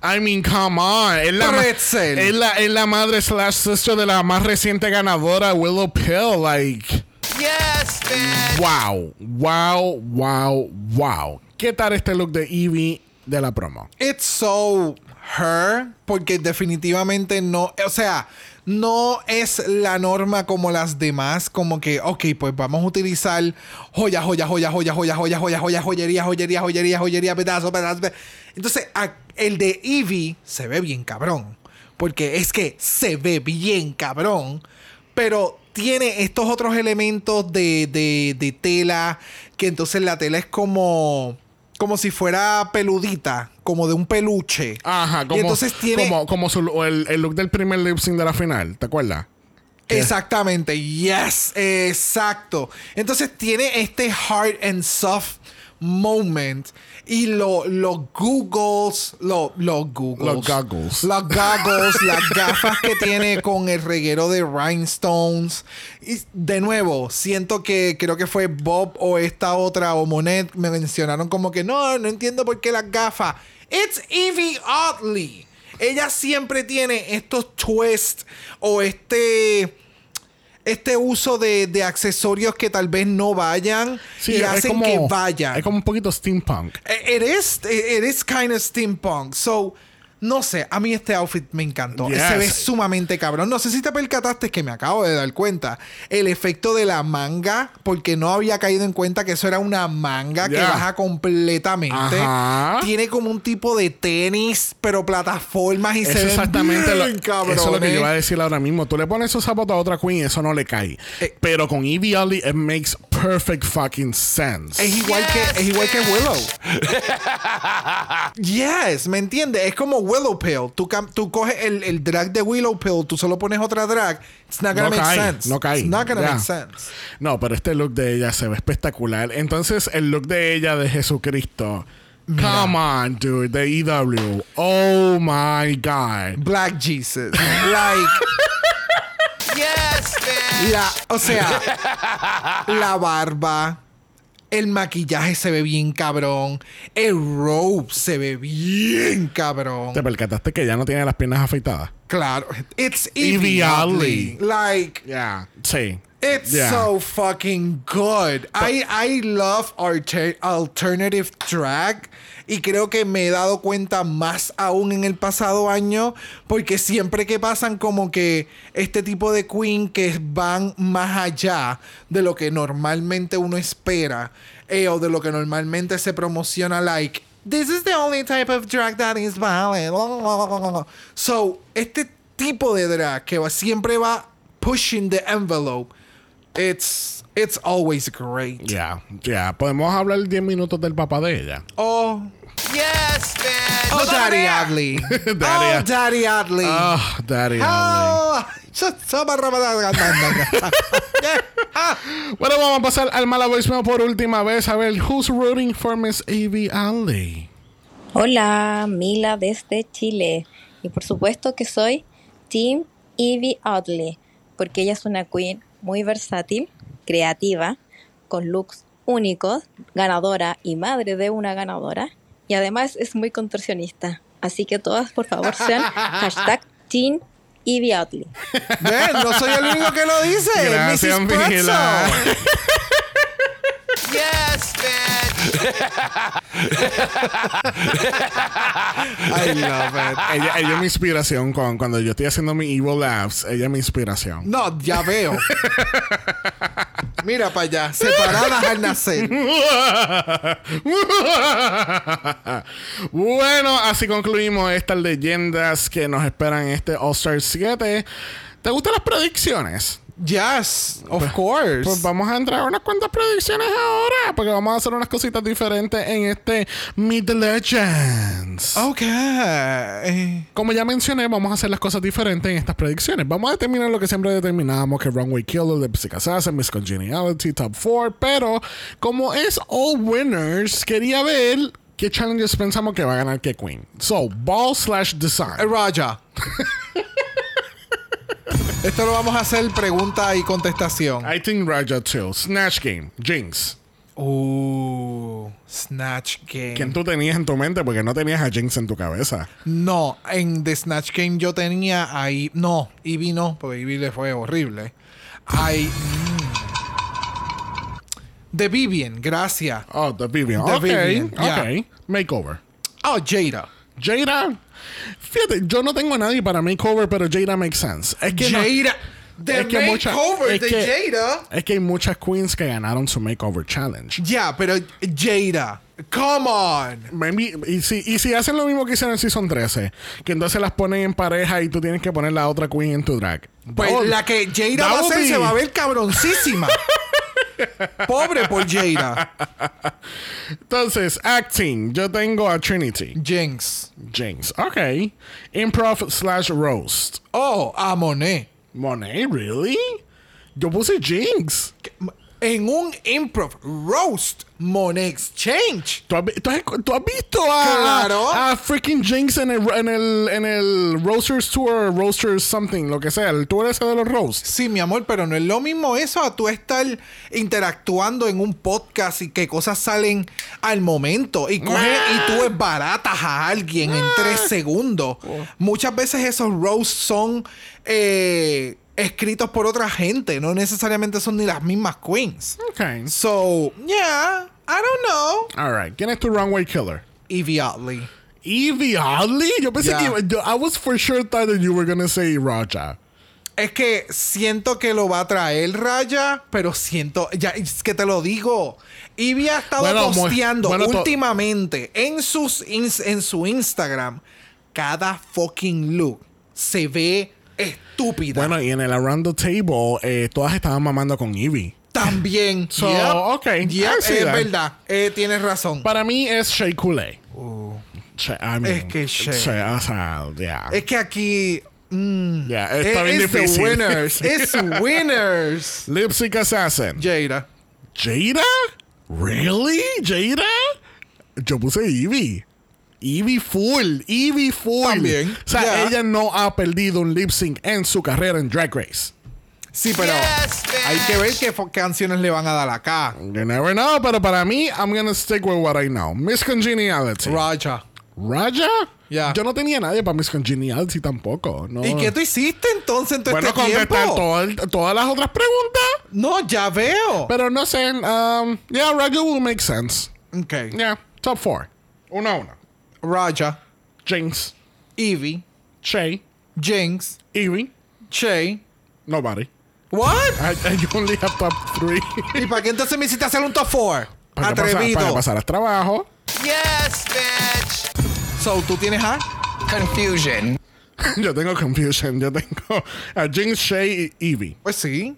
I mean, come on. Es la, es la, es la madre slash sister de la más reciente ganadora, Willow Pill. Like, Yes, bitch. wow, wow, wow, wow. ¿Qué tal este look de Evie de la promo? It's so her porque definitivamente no, o sea, no es la norma como las demás, como que, ok, pues vamos a utilizar joya, joya, joya, joya, joya, joya, joya, joya, joyería, joyería, joyería, joyería, pedazo, pedazo. pe- Entonces, el de Eevee se ve bien cabrón, porque es que se ve bien cabrón, pero tiene estos otros elementos de, de, de tela, que entonces la tela es como como si fuera peludita, como de un peluche. Ajá, como, y entonces tiene como, como su- el, el look del primer lip sync de la final, ¿te acuerdas? Exactamente, yes, exacto. Entonces tiene este hard and soft moment y lo- los googles, lo- los googles, Los goggles. los goggles, las gafas que tiene con el reguero de rhinestones. Y de nuevo, siento que creo que fue Bob o esta otra o Monet me mencionaron como que no, no entiendo por qué las gafas. It's Evie Oddly. Ella siempre tiene estos twists o este este uso de, de accesorios que tal vez no vayan y hacen como- que vayan. Es como un poquito steampunk. It is, it is kind of steampunk. So, no sé, a mí este outfit me encantó. Yes. Se ve sumamente cabrón. No sé si te percataste que me acabo de dar cuenta. El efecto de la manga, porque no había caído en cuenta que eso era una manga que baja completamente. Ajá. Tiene como un tipo de tenis, pero plataformas y Eso se exactamente lo, eso es lo que yo iba a decir ahora mismo. Tú le pones esos zapatos a otra queen y eso no le cae. Eh. Pero con Evie Oddly, it makes perfect fucking sense. Es igual que es igual que Willow. yes, ¿me entiendes? Es como Willow Pill. Tú, tú coges el, el drag de Willow Pill, tú solo pones otra drag. It's not gonna no make cae, sense. no cae. It's not gonna make sense. No, pero este look de ella se ve espectacular. Entonces, el look de ella de Jesucristo. Come on, dude. De EW. Oh my God. Black Jesus. Like, Yes, bitch. la, o sea, la barba. El maquillaje se ve bien cabrón. El robe se ve bien cabrón. ¿Te percataste que ya no tiene las piernas afeitadas? Claro. It's Evie Oddly. Like, Yeah. Sí. It's Yeah. so fucking good. I, I love alter- alternative drag. Y creo que me he dado cuenta más aún en el pasado año. Porque siempre que pasan como que este tipo de queen que van más allá de lo que normalmente uno espera. eh, o de lo que normalmente se promociona like. This is the only type of drag that is valid. So, este tipo de drag que va, siempre va pushing the envelope. It's it's always great. Ya, ya. Podemos hablar 10 minutos del papá de ella. Oh, Yes, bitch. oh, Daddy. Adley. Daddy oh, Ad- Daddy Adley. Oh, Daddy Adley. Oh, Bueno, vamos a pasar al mala voicemail por última vez. A ver, who's rooting for Miss Evie Alley? Hola, Mila desde Chile. Y por supuesto que soy Team Evie Oddly, porque ella es una queen muy versátil, creativa, con looks únicos, ganadora y madre de una ganadora. Y además es muy contorsionista. Así que todas, por favor, sean hashtag Evie. Ven, no soy el único que lo dice. Gracias, Mrs. Yes, bitch. I love it. Ella, ella es mi inspiración con- cuando yo estoy haciendo mi evil laughs. Ella es mi inspiración. No, ya veo. Mira para allá, separadas al nacer. bueno, así concluimos estas leyendas que nos esperan en este All-Star 7. ¿Te gustan las predicciones? Yes, of course. Pues vamos a entrar a unas cuantas predicciones ahora, porque vamos a hacer unas cositas diferentes en este Meet the Legends. Ok. Como ya mencioné, vamos a hacer las cosas diferentes en estas predicciones. Vamos a determinar lo que siempre determinamos, que Runway Killer, Lipstick Assassin, Miss Congeniality, Top 4. Pero como es All Winners, quería ver qué challenges pensamos que va a ganar qué Queen. So, Ball slash Design. Raja. Esto lo vamos a hacer pregunta y contestación. I think Raja too. Snatch Game. Jinx. Uh, Snatch Game. ¿Quién tú tenías en tu mente? Porque no tenías a Jinx en tu cabeza. No, en The Snatch Game yo tenía ahí. No, Ivy no, porque Ivy le fue horrible. Hay. mm. The Vivian, gracias. Oh, The Vivian. The ok, Vivian, ya. ok. Makeover. Oh, Jada. Jada. Fíjate, yo no tengo a nadie para makeover, pero Jada makes sense. Es que no- Jada. The es que makeover es de que- Jada. Es que hay muchas queens que ganaron su makeover challenge. Ya, pero Jada. Come on. Maybe- y, si, y si hacen lo mismo que hicieron en Season 13, que entonces las ponen en pareja y tú tienes que poner la otra queen en tu drag. Pues That la que Jada va a hacer be- se va a ver cabroncísima. Pobre por Jada. Entonces, acting. Yo tengo a Trinity. Jinx. Jinx. Ok. Improv slash roast. Oh, a Monet. Monet, really? Yo puse Jinx. En un improv roast, Monet Exchange. ¿Tú has, vi- tú has- tú has visto a, Claro. a freaking Jinx en el, en el, en el Roasters Tour, Roasters something, lo que sea, el tour ese de los roasts? Sí, mi amor, pero no es lo mismo eso a tú estar interactuando en un podcast y que cosas salen al momento y coges y tú baratas a alguien en tres segundos. Muchas veces esos roasts son eh, escritos por otra gente, no necesariamente son ni las mismas queens. Ok. So, yeah, I don't know. All right. ¿Quién es tu runway killer? Evie Oddly. Evie Oddly? Yo pensé Yeah. que I was for sure thought that you were gonna say Raja. Es que siento que lo va a traer Raya, pero siento, ya es que te lo digo. Ivy ha estado Bueno, posteando bueno, to- últimamente en, sus en su Instagram cada fucking look se ve estúpida. Bueno, y en el Around the Table, eh, todas estaban mamando con Evie. También. So, Yep. ok, Yep, I see es that. verdad. Eh, tienes razón. Para mí es Shea Coulee. I mean, Es que Shea- Shea, o sea, yeah. Es que aquí. mm, Yeah, está bien it's the difícil. winners. It's winners. Lipstick Assassin. Jada. ¿Jada? ¿Really? ¿Jada? Yo puse Evie. Evie full. Evie full. También, O sea, ella no ha perdido un lip sync en su carrera en Drag Race. Sí, pero hay que ver qué canciones le van a dar acá. You never know, pero para mí, I'm gonna stick with what I know. Miss Congeniality. Raja. ¿Raja? Ya. Yo no tenía nadie para Miss Congeniality tampoco. No. ¿Y qué tú hiciste entonces en todo Bueno, este tiempo? contestar todo el- todas las otras preguntas. No, ya veo. Pero no sé. Um, yeah, Raja will make sense. Ok. Yeah, top four. Uno a uno. Raja, Jinx, Evie, Shay, Jinx, Evie, Shay. nobody. What? I, I only have top three. ¿Y para qué entonces me hiciste hacer un top 4? para, Atrevido. para que pasaras trabajo. Yes, bitch. So, ¿tú tienes a? Confusion. Yo tengo confusion. Yo tengo a Jinx, Shay y Evie. Pues sí.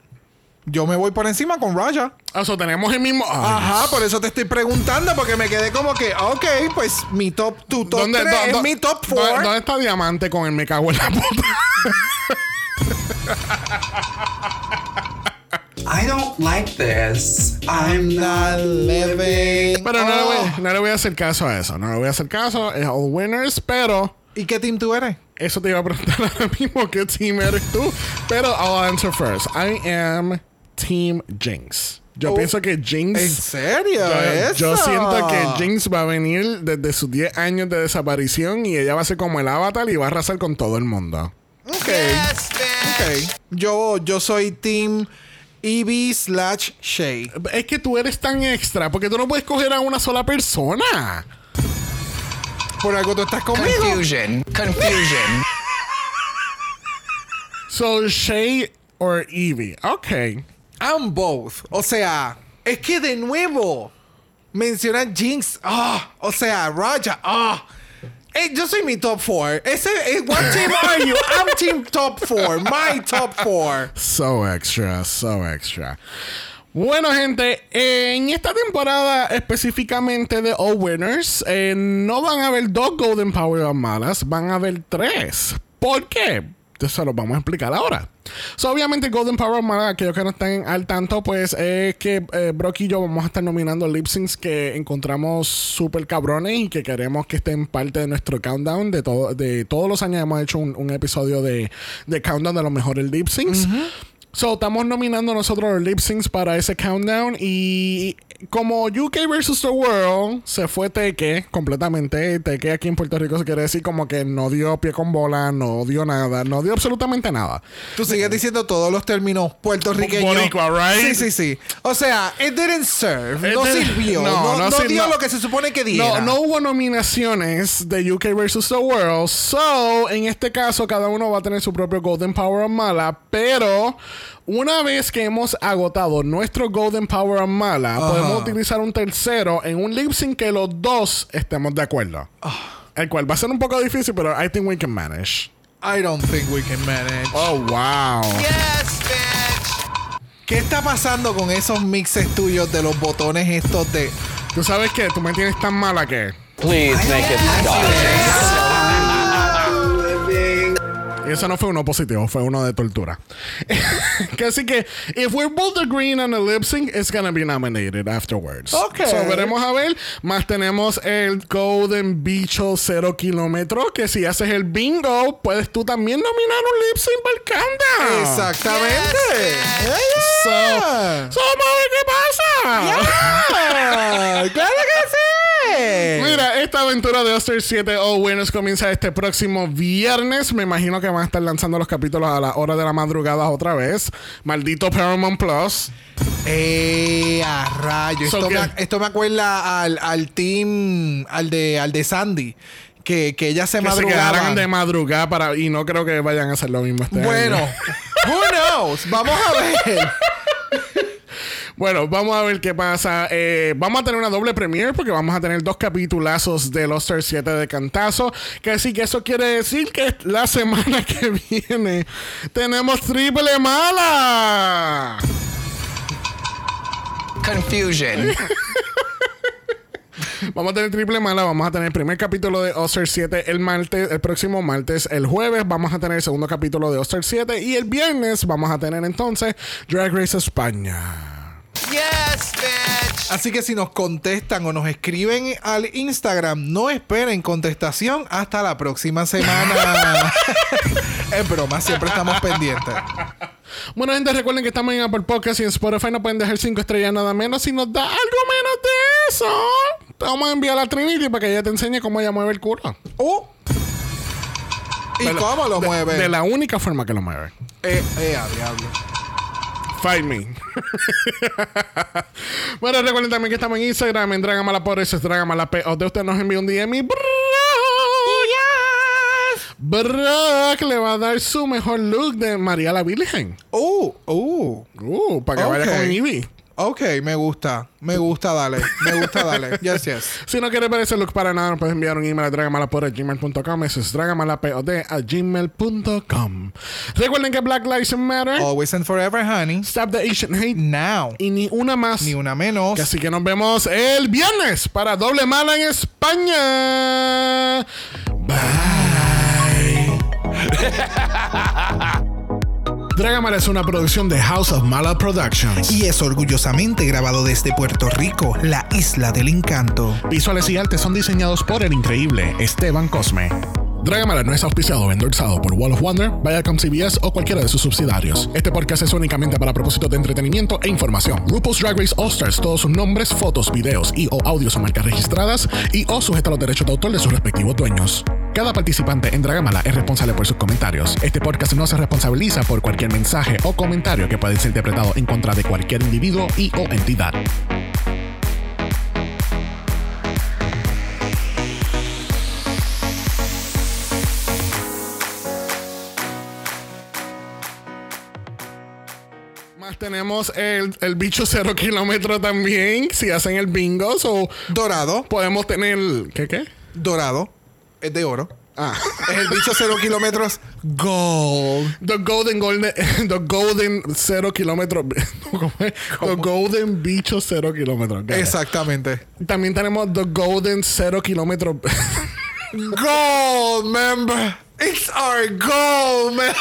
Yo me voy por encima con Raja. Eso tenemos el mismo. Ay, Ajá, por eso te estoy preguntando, porque me quedé como que, ok, pues mi top, tu top 3 do- es do- mi top do- 4. ¿Dónde está Diamante con el me cago en la puta? I don't like this. I'm not living. Pero no, le voy, Oh. no le voy a hacer caso a eso. No le voy a hacer caso. Es All Winners, pero ¿Y qué team tú eres? eso te iba a preguntar ahora mismo. ¿Qué team eres tú? Pero I'll answer first. I am Team Jinx. Yo Oh, pienso que Jinx. ¿En serio? Yo, siento que Jinx va a venir desde sus 10 años de desaparición y ella va a ser como el avatar y va a arrasar con todo el mundo. Ok. Yes, bitch. Ok. Yo, yo soy team Evie slash Shay. Es que tú eres tan extra porque tú no puedes coger a una sola persona. Por algo tú estás conmigo. Confusion. Confusion. So, Shay or Evie. Ok. I'm both. O sea, es que de nuevo mencionan Jinx. Ah, o sea, Raja. Eh, yo soy mi top 4. Ese es what team are you? I'm team top 4. My top 4. So extra, so extra. Bueno, gente, en esta temporada específicamente de All Winners, eh, no van a haber dos Golden Power malas, van a haber tres. ¿Por qué? Eso lo vamos a explicar ahora. So, obviamente, Golden Power Mala, aquellos que no están al tanto, pues es que eh, Brock y yo vamos a estar nominando lip syncs que encontramos súper cabrones y que queremos que estén parte de nuestro countdown. De, todo, de todos los años hemos hecho un, un episodio de, de countdown de los mejores lip syncs. So, estamos nominando nosotros los lip syncs para ese countdown. Y como UK vs. The World se fue Teque completamente. Teque aquí en Puerto Rico se quiere decir como que no dio pie con bola, no dio nada, no dio absolutamente nada. Tú sigues diciendo todos los términos puertorriqueños. Boricua, right? Sí, sí, sí. O sea, it didn't serve. It no didn't- sirvió. no, No, no no sir- dio no. lo que se supone que diera. No, no hubo nominaciones de UK vs. The World. So, en este caso, cada uno va a tener su propio Golden Power of Mala. Pero, una vez que hemos agotado nuestro Golden Power of Mala, podemos utilizar un tercero en un lip sync que los dos estemos de acuerdo. El cual va a ser un poco difícil, pero I think we can manage. I don't think we can manage. Oh, wow. Yes, bitch. ¿Qué está pasando con esos mixes tuyos de los botones estos de. Tú sabes que tú me tienes tan mala que. Please make it Y eso no fue uno positivo, fue uno de tortura. que así que, if we're both agreeing on a lip sync, it's gonna be nominated afterwards. Okay. So veremos a ver. Más tenemos el Golden Bicho 0 kilómetro. Que si haces el bingo, puedes tú también nominar un lip sync para el countdown. Exactamente. So, so vamos a ver qué pasa. ¡Claro que sí! Mira, esta aventura de Oster 7 All Winners comienza este próximo viernes. Me imagino que van a estar lanzando los capítulos a la hora de la madrugada otra vez. Maldito Paramount Plus. Eh, a rayo. So Esto, que- me, esto me acuerda al, al team, al de, al de Sandy. Que, que ella se Que se quedaran de madrugada para. Y no creo que vayan a hacer lo mismo este Bueno, año. who knows? Vamos a ver. Bueno, vamos a ver qué pasa. Eh, vamos a tener una doble premiere porque vamos a tener dos capitulazos de Los 7 de cantazo. Que así que eso quiere decir que la semana que viene tenemos triple mala. Confusion. Vamos a tener triple mala, vamos a tener el primer capítulo de Oster 7 el martes, el próximo martes, el jueves vamos a tener el segundo capítulo de Oster 7 y el viernes vamos a tener entonces Drag Race España. Yes, bitch. Así que si nos contestan o nos escriben al Instagram, no esperen contestación hasta la próxima semana. es broma, siempre estamos pendientes. Bueno, gente, recuerden que estamos en Apple Podcast y en Spotify no pueden dejar 5 estrellas nada menos. Si nos da algo menos de eso, te vamos a enviar a Trinity para que ella te enseñe cómo ella mueve el culo. Oh. ¿Y la- cómo lo de- mueve? De la única forma que lo mueve. Eh, eh, diablo. Fight me. bueno, recuerden también que estamos en Instagram, en Dragamala por eso es Dragamala P. O de usted nos envía un DM y Brock, le va a dar su mejor look de María la Virgen. Uh, uh. Uh, para que vaya con Ivy. Ok, me gusta. Me gusta, dale. Me gusta, dale. Yes, yes. Si no quieres ver ese look para nada, nos puedes enviar un email a dragamalapod.gmail.com. Eso es dragamalapod a gmail.com. Recuerden que Black Lives Matter. Always and forever, honey. Stop the Asian hate. Now. Y ni una más. Ni una menos. Así que nos vemos el viernes para Doble Mala en España. Bye. Dragamala es una producción de House of Mala Productions. Y es orgullosamente grabado desde Puerto Rico, la isla del encanto. Visuales y artes son diseñados por el increíble Esteban Cosme. Dragamala no es auspiciado o endorsado por Wall of Wonder, Viacom CBS o cualquiera de sus subsidiarios. Este podcast es únicamente para propósitos de entretenimiento e información. RuPaul's Drag Race All Stars, todos sus nombres, fotos, videos y o audios son marcas registradas y o sujeta a los derechos de autor de sus respectivos dueños. Cada participante en Dragamala es responsable por sus comentarios. Este podcast no se responsabiliza por cualquier mensaje o comentario que pueda ser interpretado en contra de cualquier individuo y o entidad. Tenemos el, el bicho cero kilómetro también. Si hacen el bingo. So, Dorado. podemos tener. ¿Qué qué? Dorado. Es de oro. Ah. Es el bicho cero kilómetros gold. The Golden Golden The Golden Cero Kilómetro ¿Cómo es? The Golden Bicho Cero Kilómetro Got it. Exactamente. También tenemos The Golden Cero Kilómetro Gold member. It's our gold member.